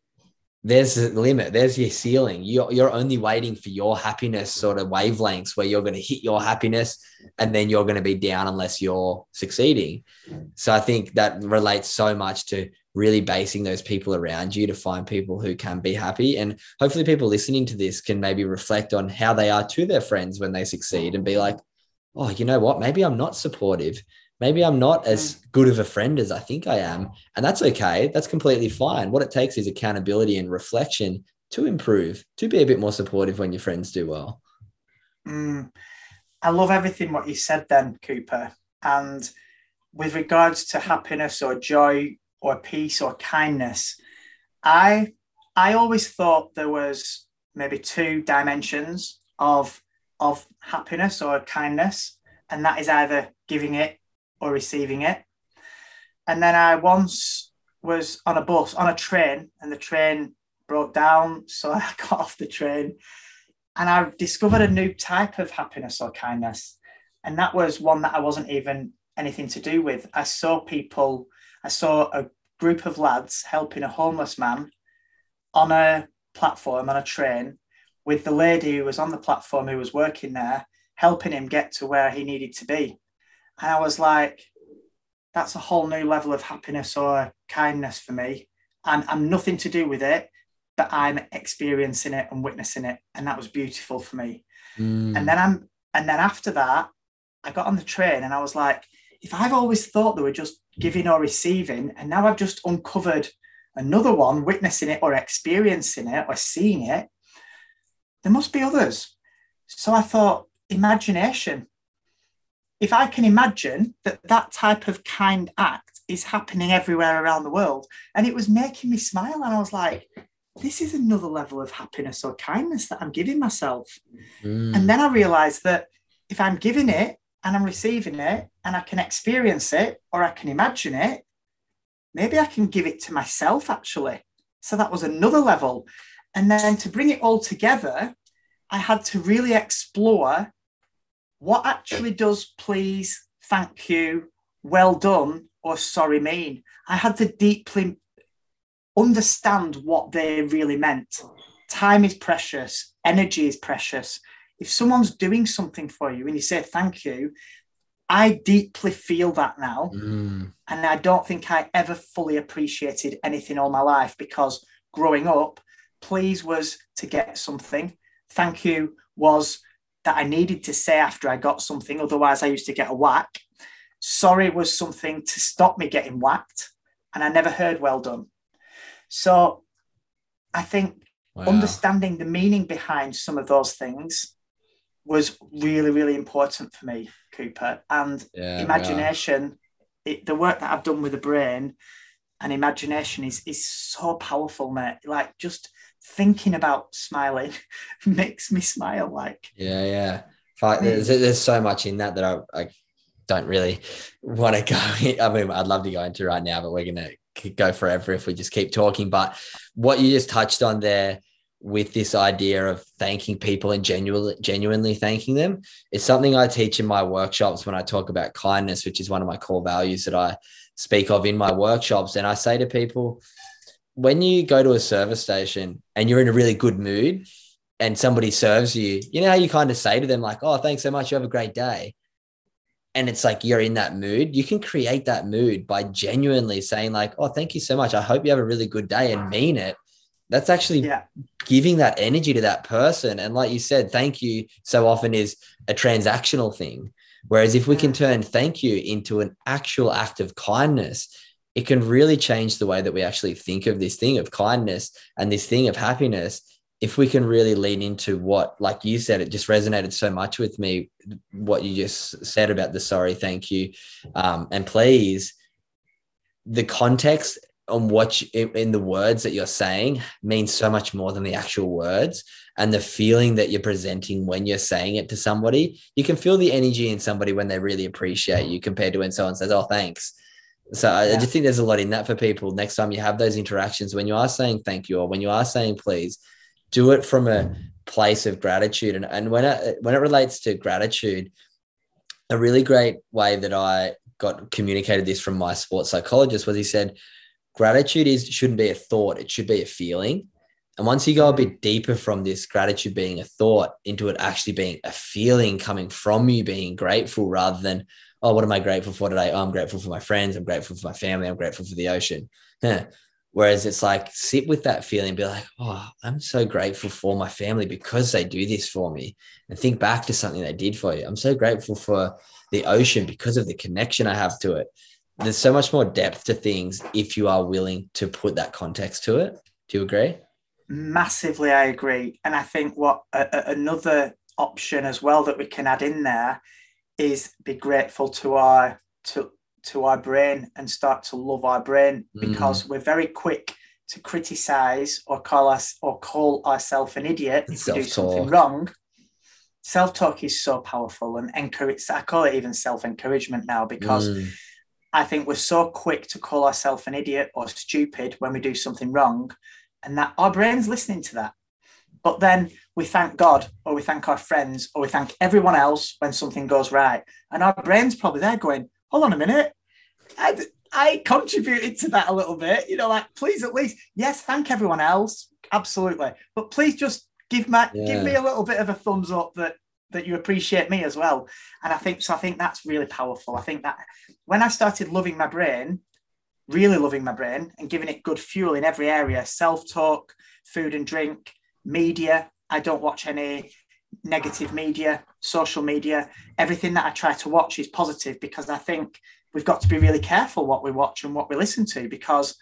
there's a limit there's your ceiling. You're, you're only waiting for your happiness sort of wavelengths where you're going to hit your happiness and then you're going to be down unless you're succeeding. So i think that relates so much to really basing those people around you to find people who can be happy. And hopefully people listening to this can maybe reflect on how they are to their friends when they succeed and be like oh you know what? Maybe i'm not supportive maybe I'm not as good of a friend as I think I am. And that's okay. That's completely fine. What it takes is accountability and reflection to improve, to be a bit more supportive when your friends do well. Mm. I love everything what you said then, Cooper. And with regards to happiness or joy or peace or kindness, I I always thought there was maybe two dimensions of of happiness or kindness, and that is either giving it or receiving it. And then I once was on a bus, on a train, and the train broke down. So I got off the train and I discovered a new type of happiness or kindness. And that was one that I wasn't even anything to do with. I saw people, I saw a group of lads helping a homeless man on a platform on a train with the lady who was on the platform who was working there, helping him get to where he needed to be. And I was like, that's a whole new level of happiness or kindness for me. And I'm nothing to do with it, but I'm experiencing it and witnessing it. And that was beautiful for me. Mm. And then I'm and then after that, I got on the train and I was like, if I've always thought they were just giving or receiving, and now I've just uncovered another one, witnessing it or experiencing it or seeing it, there must be others. So I thought, imagination if I can imagine that that type of kind act is happening everywhere around the world, and it was making me smile, and I was like, this is another level of happiness or kindness that I'm giving myself. Mm. And then I realized that if I'm giving it and I'm receiving it and I can experience it or I can imagine it, maybe I can give it to myself actually. So that was another level. And then to bring it all together, I had to really explore what actually does please, thank you, well done, or sorry mean? I had to deeply understand what they really meant time is precious, energy is precious. If someone's doing something for you and you say thank you, I deeply feel that now. Mm. And I don't think I ever fully appreciated anything all my life because growing up, please was to get something. Thank you was that I needed to say after I got something. Otherwise, I used to get a whack. Sorry was something to stop me getting whacked. And I never heard well done. So I think Wow. understanding the meaning behind some of those things was really, really important for me, Cooper. And Yeah, wow. imagination, it, the work that I've done with the brain and imagination is is so powerful, mate. Like just thinking about smiling makes me smile. Like Yeah, yeah. Fuck, there's, there's so much in that that I, I don't really want to go. I mean, I'd love to go into right now, but we're gonna go forever if we just keep talking. But what you just touched on there with this idea of thanking people and genuinely genuinely thanking them is something I teach in my workshops when I talk about kindness, which is one of my core values that I speak of in my workshops. And I say to people, when you go to a service station and you're in a really good mood, and somebody serves you, you know how you kind of say to them, like, oh, thanks so much. You have a great day. And it's like you're in that mood. You can create that mood by genuinely saying, like, oh, thank you so much. I hope you have a really good day and mean it. That's actually yeah, giving that energy to that person. And like you said, thank you so often is a transactional thing. Whereas if we can turn thank you into an actual act of kindness, it can really change the way that we actually think of this thing of kindness and this thing of happiness. If we can really lean into what, like you said, it just resonated so much with me, what you just said about the sorry, thank you, um, and please, the context on what you, in- the words that you're saying means so much more than the actual words and the feeling that you're presenting when you're saying it to somebody you can feel the energy in somebody when they really appreciate you compared to when someone says oh thanks so I, I just think there's a lot in that for people next time you have those interactions. When you are saying thank you or when you are saying please do it from a place of gratitude. And, and when it when it relates to gratitude a really great way that i got communicated this from my sports psychologist was he said gratitude is shouldn't be a thought it should be a feeling. And once you go a mm-hmm. bit deeper from this gratitude being a thought into it actually being a feeling coming from you being grateful rather than oh what am i grateful for today oh, i'm grateful for my friends i'm grateful for my family i'm grateful for the ocean Huh. whereas it's like sit with that feeling and be like oh i'm so grateful for my family because they do this for me and think back to something they did for you i'm so grateful for the ocean because of the connection i have to it there's so much more depth to things if you are willing to put that context to it. Do you agree? massively. I agree. And I think what a, a- another option as well that we can add in there is be grateful to our to to our brain and start to love our brain because we're very quick to criticize or call us or call ourselves an idiot if we do something wrong. Self-talk is so powerful and encourage I call it even self-encouragement now because Mm, I think we're so quick to call ourselves an idiot or stupid when we do something wrong, and that our brain's listening to that. But then we thank God, or we thank our friends, or we thank everyone else when something goes right, and our brain's probably there going, "Hold on a minute, I, I contributed to that a little bit." You know, like please at least yes, thank everyone else, absolutely, but please just give my Yeah. give me a little bit of a thumbs up that that you appreciate me as well. And I think so. I think that's really powerful. I think that when I started loving my brain, really loving my brain and giving it good fuel in every area self talk, food and drink, media. I don't watch any negative media, social media. Everything that I try to watch is positive because I think we've got to be really careful what we watch and what we listen to because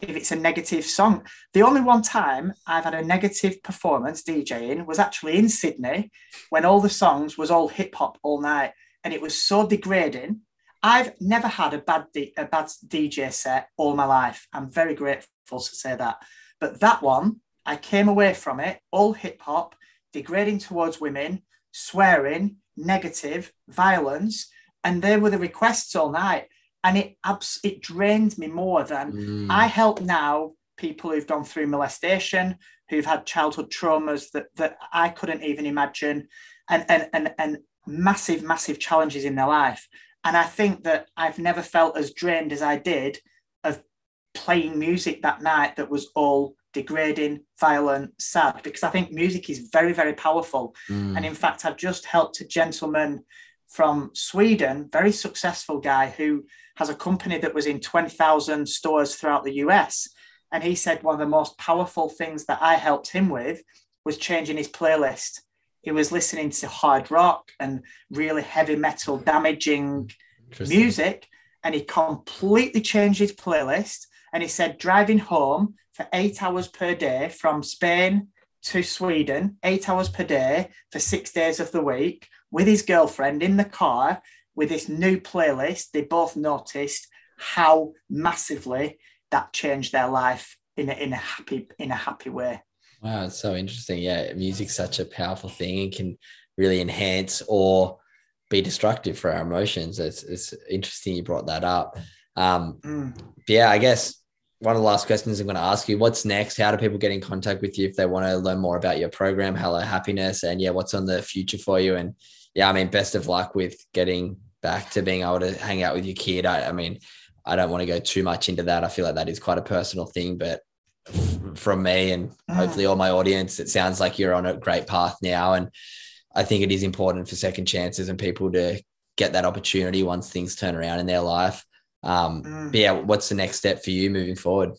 if it's a negative song, the only one time I've had a negative performance DJing was actually in Sydney when all the songs was all hip hop all night and it was so degrading. I've never had a bad a bad DJ set all my life. I'm very grateful to say that. But that one, I came away from it all hip hop, degrading towards women, swearing, negative, violence, and they were the requests all night. And it abs- it drained me more than mm, I help now people who've gone through molestation, who've had childhood traumas that that I couldn't even imagine, and and and, and massive, massive challenges in their life. And I think that I've never felt as drained as I did of playing music that night that was all degrading, violent, sad, because I think music is very, very powerful. Mm. And in fact, I've just helped a gentleman from Sweden, very successful guy who has a company that was in 20,000 stores throughout the US. And he said one of the most powerful things that I helped him with was changing his playlist. He was listening to hard rock and really heavy metal, damaging music. And he completely changed his playlist. And he said, driving home for eight hours per day from Spain to Sweden, eight hours per day for six days of the week with his girlfriend in the car with this new playlist. They both noticed how massively that changed their life in a, in a happy in a happy way. Wow, it's so interesting. Yeah, music's such a powerful thing and can really enhance or be destructive for our emotions. It's, it's interesting you brought that up. Um, Mm. yeah, I guess one of the last questions I'm going to ask you what's next? How do people get in contact with you if they want to learn more about your program, Hello Happiness? And yeah, what's on the future for you? And yeah, I mean, best of luck with getting back to being able to hang out with your kid. I, I mean, I don't want to go too much into that. I feel like that is quite a personal thing, but from me and Mm. hopefully all my audience, it sounds like you're on a great path now. And I think it is important for second chances and people to get that opportunity once things turn around in their life. Um, Mm. yeah, what's the next step for you moving forward?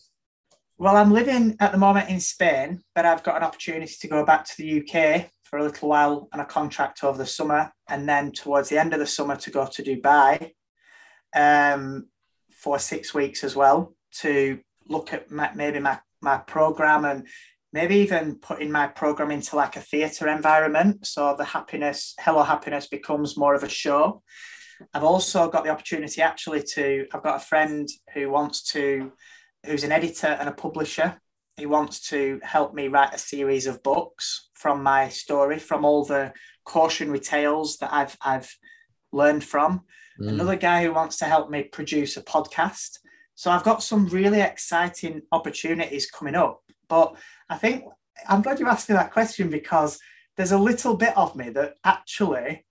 Well, I'm living at the moment in Spain, but I've got an opportunity to go back to the UK for a little while on a contract over the summer, and then towards the end of the summer to go to Dubai um, for six weeks as well to look at my, maybe my my program and maybe even putting my program into like a theatre environment. So the happiness, Hello Happiness, becomes more of a show. I've also got the opportunity actually to. I've got a friend who wants to who's an editor and a publisher. He wants to help me write a series of books from my story, from all the cautionary tales that I've I've learned from. Mm. Another guy who wants to help me produce a podcast. So I've got some really exciting opportunities coming up. But I think I'm glad you asked me that question because there's a little bit of me that actually,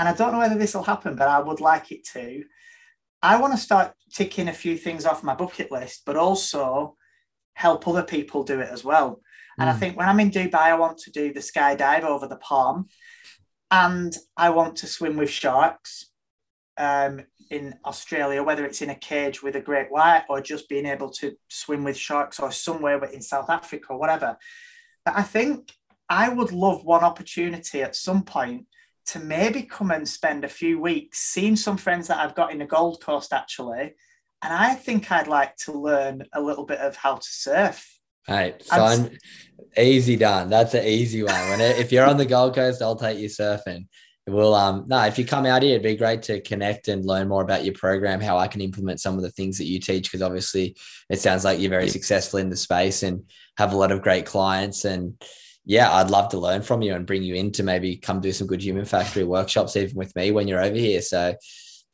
and I don't know whether this will happen, but I would like it to. I want to start ticking a few things off my bucket list, but also help other people do it as well. And I Mm. think when I'm in Dubai, I want to do the skydive over the palm, and I want to swim with sharks um, in Australia, whether it's in a cage with a great white or just being able to swim with sharks or somewhere in South Africa or whatever. But I think I would love one opportunity at some point to maybe come and spend a few weeks seeing some friends that I've got in the Gold Coast actually. And I think I'd like to learn a little bit of how to surf. Hey, I'm- easy done. That's an easy one. When it, if you're on the Gold Coast, I'll take you surfing. Well, um, no, if you come out here, it'd be great to connect and learn more about your program, how I can implement some of the things that you teach, because obviously it sounds like you're very successful in the space and have a lot of great clients. And yeah, I'd love to learn from you and bring you in to maybe come do some good human factory workshops, even with me when you're over here. So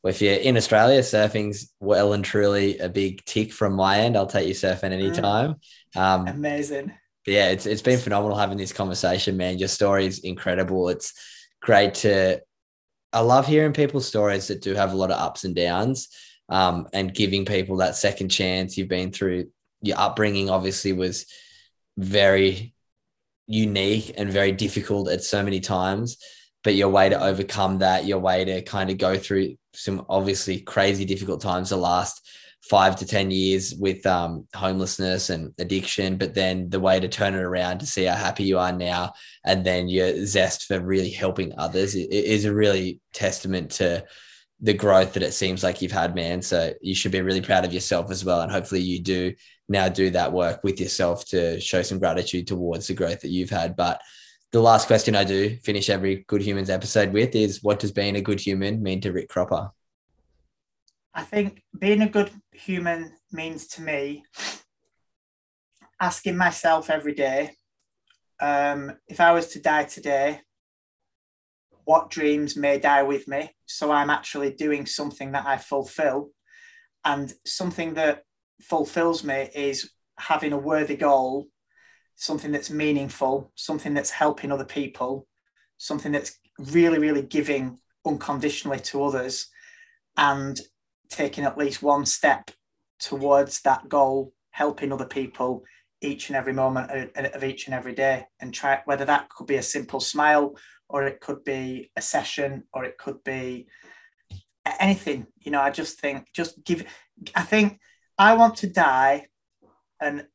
if you're in Australia, surfing's well and truly a big tick from my end. I'll take you surfing anytime. Um, Amazing. yeah, it's it's been phenomenal having this conversation, man. Your story is incredible. It's great to. I love hearing people's stories that do have a lot of ups and downs, um, and giving people that second chance. You've been through your upbringing, obviously, was very unique and very difficult at so many times. But your way to overcome that, your way to kind of go through some obviously crazy difficult times the last five to 10 years with um, homelessness and addiction, but then the way to turn it around to see how happy you are now, and then your zest for really helping others is a really testament to the growth that it seems like you've had, man. So you should be really proud of yourself as well. And hopefully you do now do that work with yourself to show some gratitude towards the growth that you've had. But the last question I do finish every Good Humans episode with is what does being a good human mean to Rick Cropper? I think being a good human means to me asking myself every day um, if I was to die today, what dreams may die with me? So I'm actually doing something that I fulfill. And something that fulfills me is having a worthy goal, something that's meaningful, something that's helping other people, something that's really, really giving unconditionally to others. And taking at least one step towards that goal, helping other people each and every moment of, each and every day and try whether that could be a simple smile or it could be a session or it could be anything you know i just think just give i think i want to die an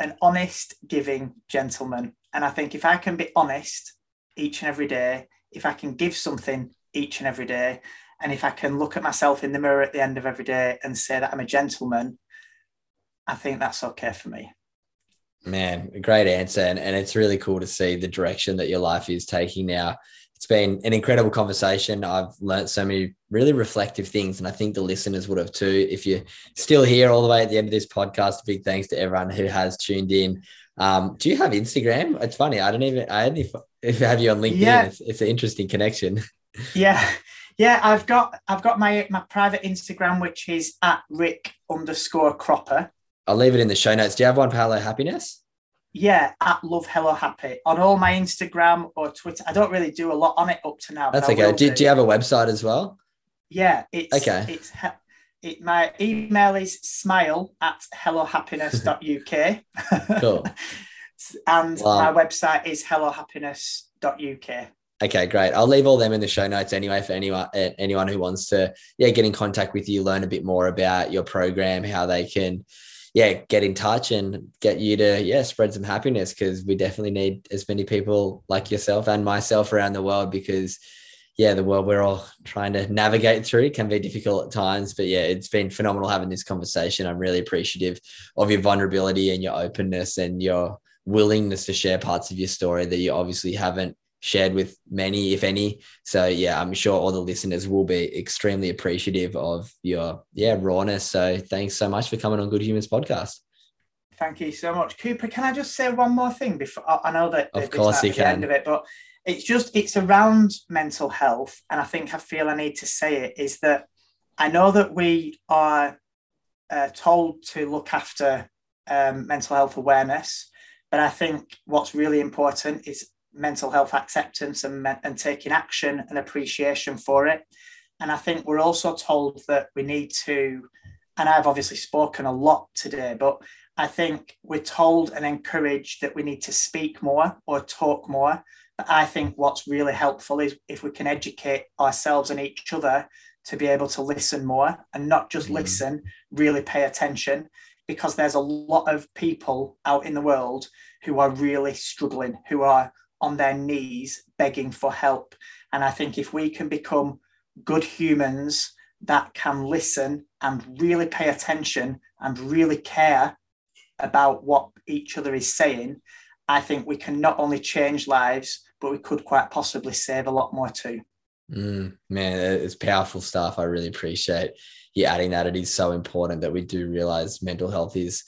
an honest giving gentleman and i think if i can be honest each and every day if i can give something each and every day and if i can look at myself in the mirror at the end of every day and say that i'm a gentleman i think that's okay for me Man, great answer. And, and it's really cool to see the direction that your life is taking now. It's been an incredible conversation. I've learned so many really reflective things, and I think the listeners would have too. If you're still here all the way at the end of this podcast, big thanks to everyone who has tuned in. Um, do you have Instagram? It's funny. I don't even, I only if have you on LinkedIn. Yeah. It's, it's an interesting connection. Yeah. Yeah, I've got I've got my my private Instagram, which is at Rick underscore Cropper. I'll leave it in the show notes. Do you have one Hello Happiness? Yeah, at Love Hello Happy on all my Instagram or Twitter. I don't really do a lot on it up to now. That's okay. Do, do, you have a website as well? Yeah, it's okay. It's it, my email is smile at hellohappiness.uk. cool. and wow. my website is hellohappiness.uk. Okay, great. I'll leave all them in the show notes anyway for anyone eh, anyone who wants to yeah get in contact with you, learn a bit more about your program, how they can yeah, get in touch and get you to yeah spread some happiness because we definitely need as many people like yourself and myself around the world because yeah, the world we're all trying to navigate through can be difficult at times. But yeah, it's been phenomenal having this conversation. I'm really appreciative of your vulnerability and your openness and your willingness to share parts of your story that you obviously haven't shared with many, if any. So yeah, I'm sure all the listeners will be extremely appreciative of your yeah rawness. So thanks so much for coming on Good Humans podcast. Thank you so much, Cooper. Can I just say one more thing before I know that of course you can. end of it, but it's just it's around mental health, and I think I feel I need to say it is that I know that we are uh, told to look after um, mental health awareness, but I think what's really important is mental health acceptance and, and taking action and appreciation for it. And I think we're also told that we need to, and I've obviously spoken a lot today, but I think we're told and encouraged that we need to speak more or talk more. But I think what's really helpful is if we can educate ourselves and each other to be able to listen more and not just mm. listen, really pay attention, because there's a lot of people out in the world who are really struggling, who are on their knees begging for help. And I think if we can become good humans that can listen and really pay attention and really care about what each other is saying, I think we can not only change lives, but we could quite possibly save a lot more too. Mm, man, it's powerful stuff. I really appreciate you adding that. It is so important that we do realize mental health is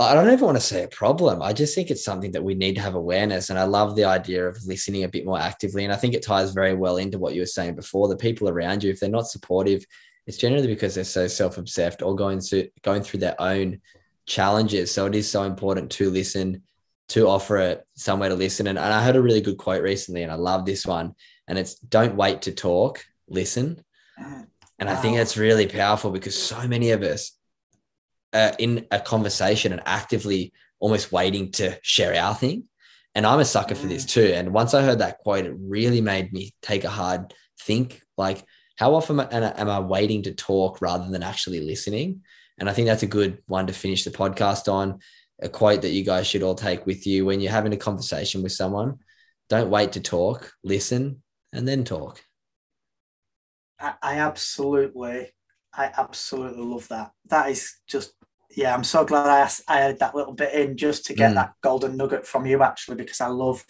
I don't even want to say a problem. I just think it's something that we need to have awareness. And I love the idea of listening a bit more actively. And I think it ties very well into what you were saying before. The people around you, if they're not supportive, it's generally because they're so self-obsessed or going through going through their own challenges. So it is so important to listen, to offer it somewhere to listen. And, and I heard a really good quote recently, and I love this one. And it's don't wait to talk, listen. Mm. And I think that's really powerful because so many of us uh, in a conversation and actively almost waiting to share our thing. And I'm a sucker for this mm. too. And once I heard that quote, it really made me take a hard think like, how often am I waiting to talk rather than actually listening? And I think that's a good one to finish the podcast on. A quote that you guys should all take with you when you're having a conversation with someone. Don't wait to talk, listen, and then talk. I, I absolutely, I absolutely love that. That is just yeah, I'm so glad I asked, I had that little bit in just to get mm. that golden nugget from you actually because I love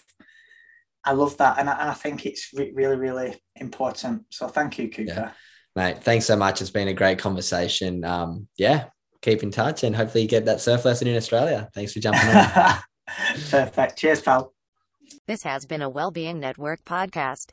I love that and I, and I think it's re- really really important. So thank you, Cooper. Yeah. Mate, thanks so much. It's been a great conversation. Um, yeah, keep in touch and hopefully you get that surf lesson in Australia. Thanks for jumping on. Perfect. Cheers, pal. This has been a Wellbeing Network podcast.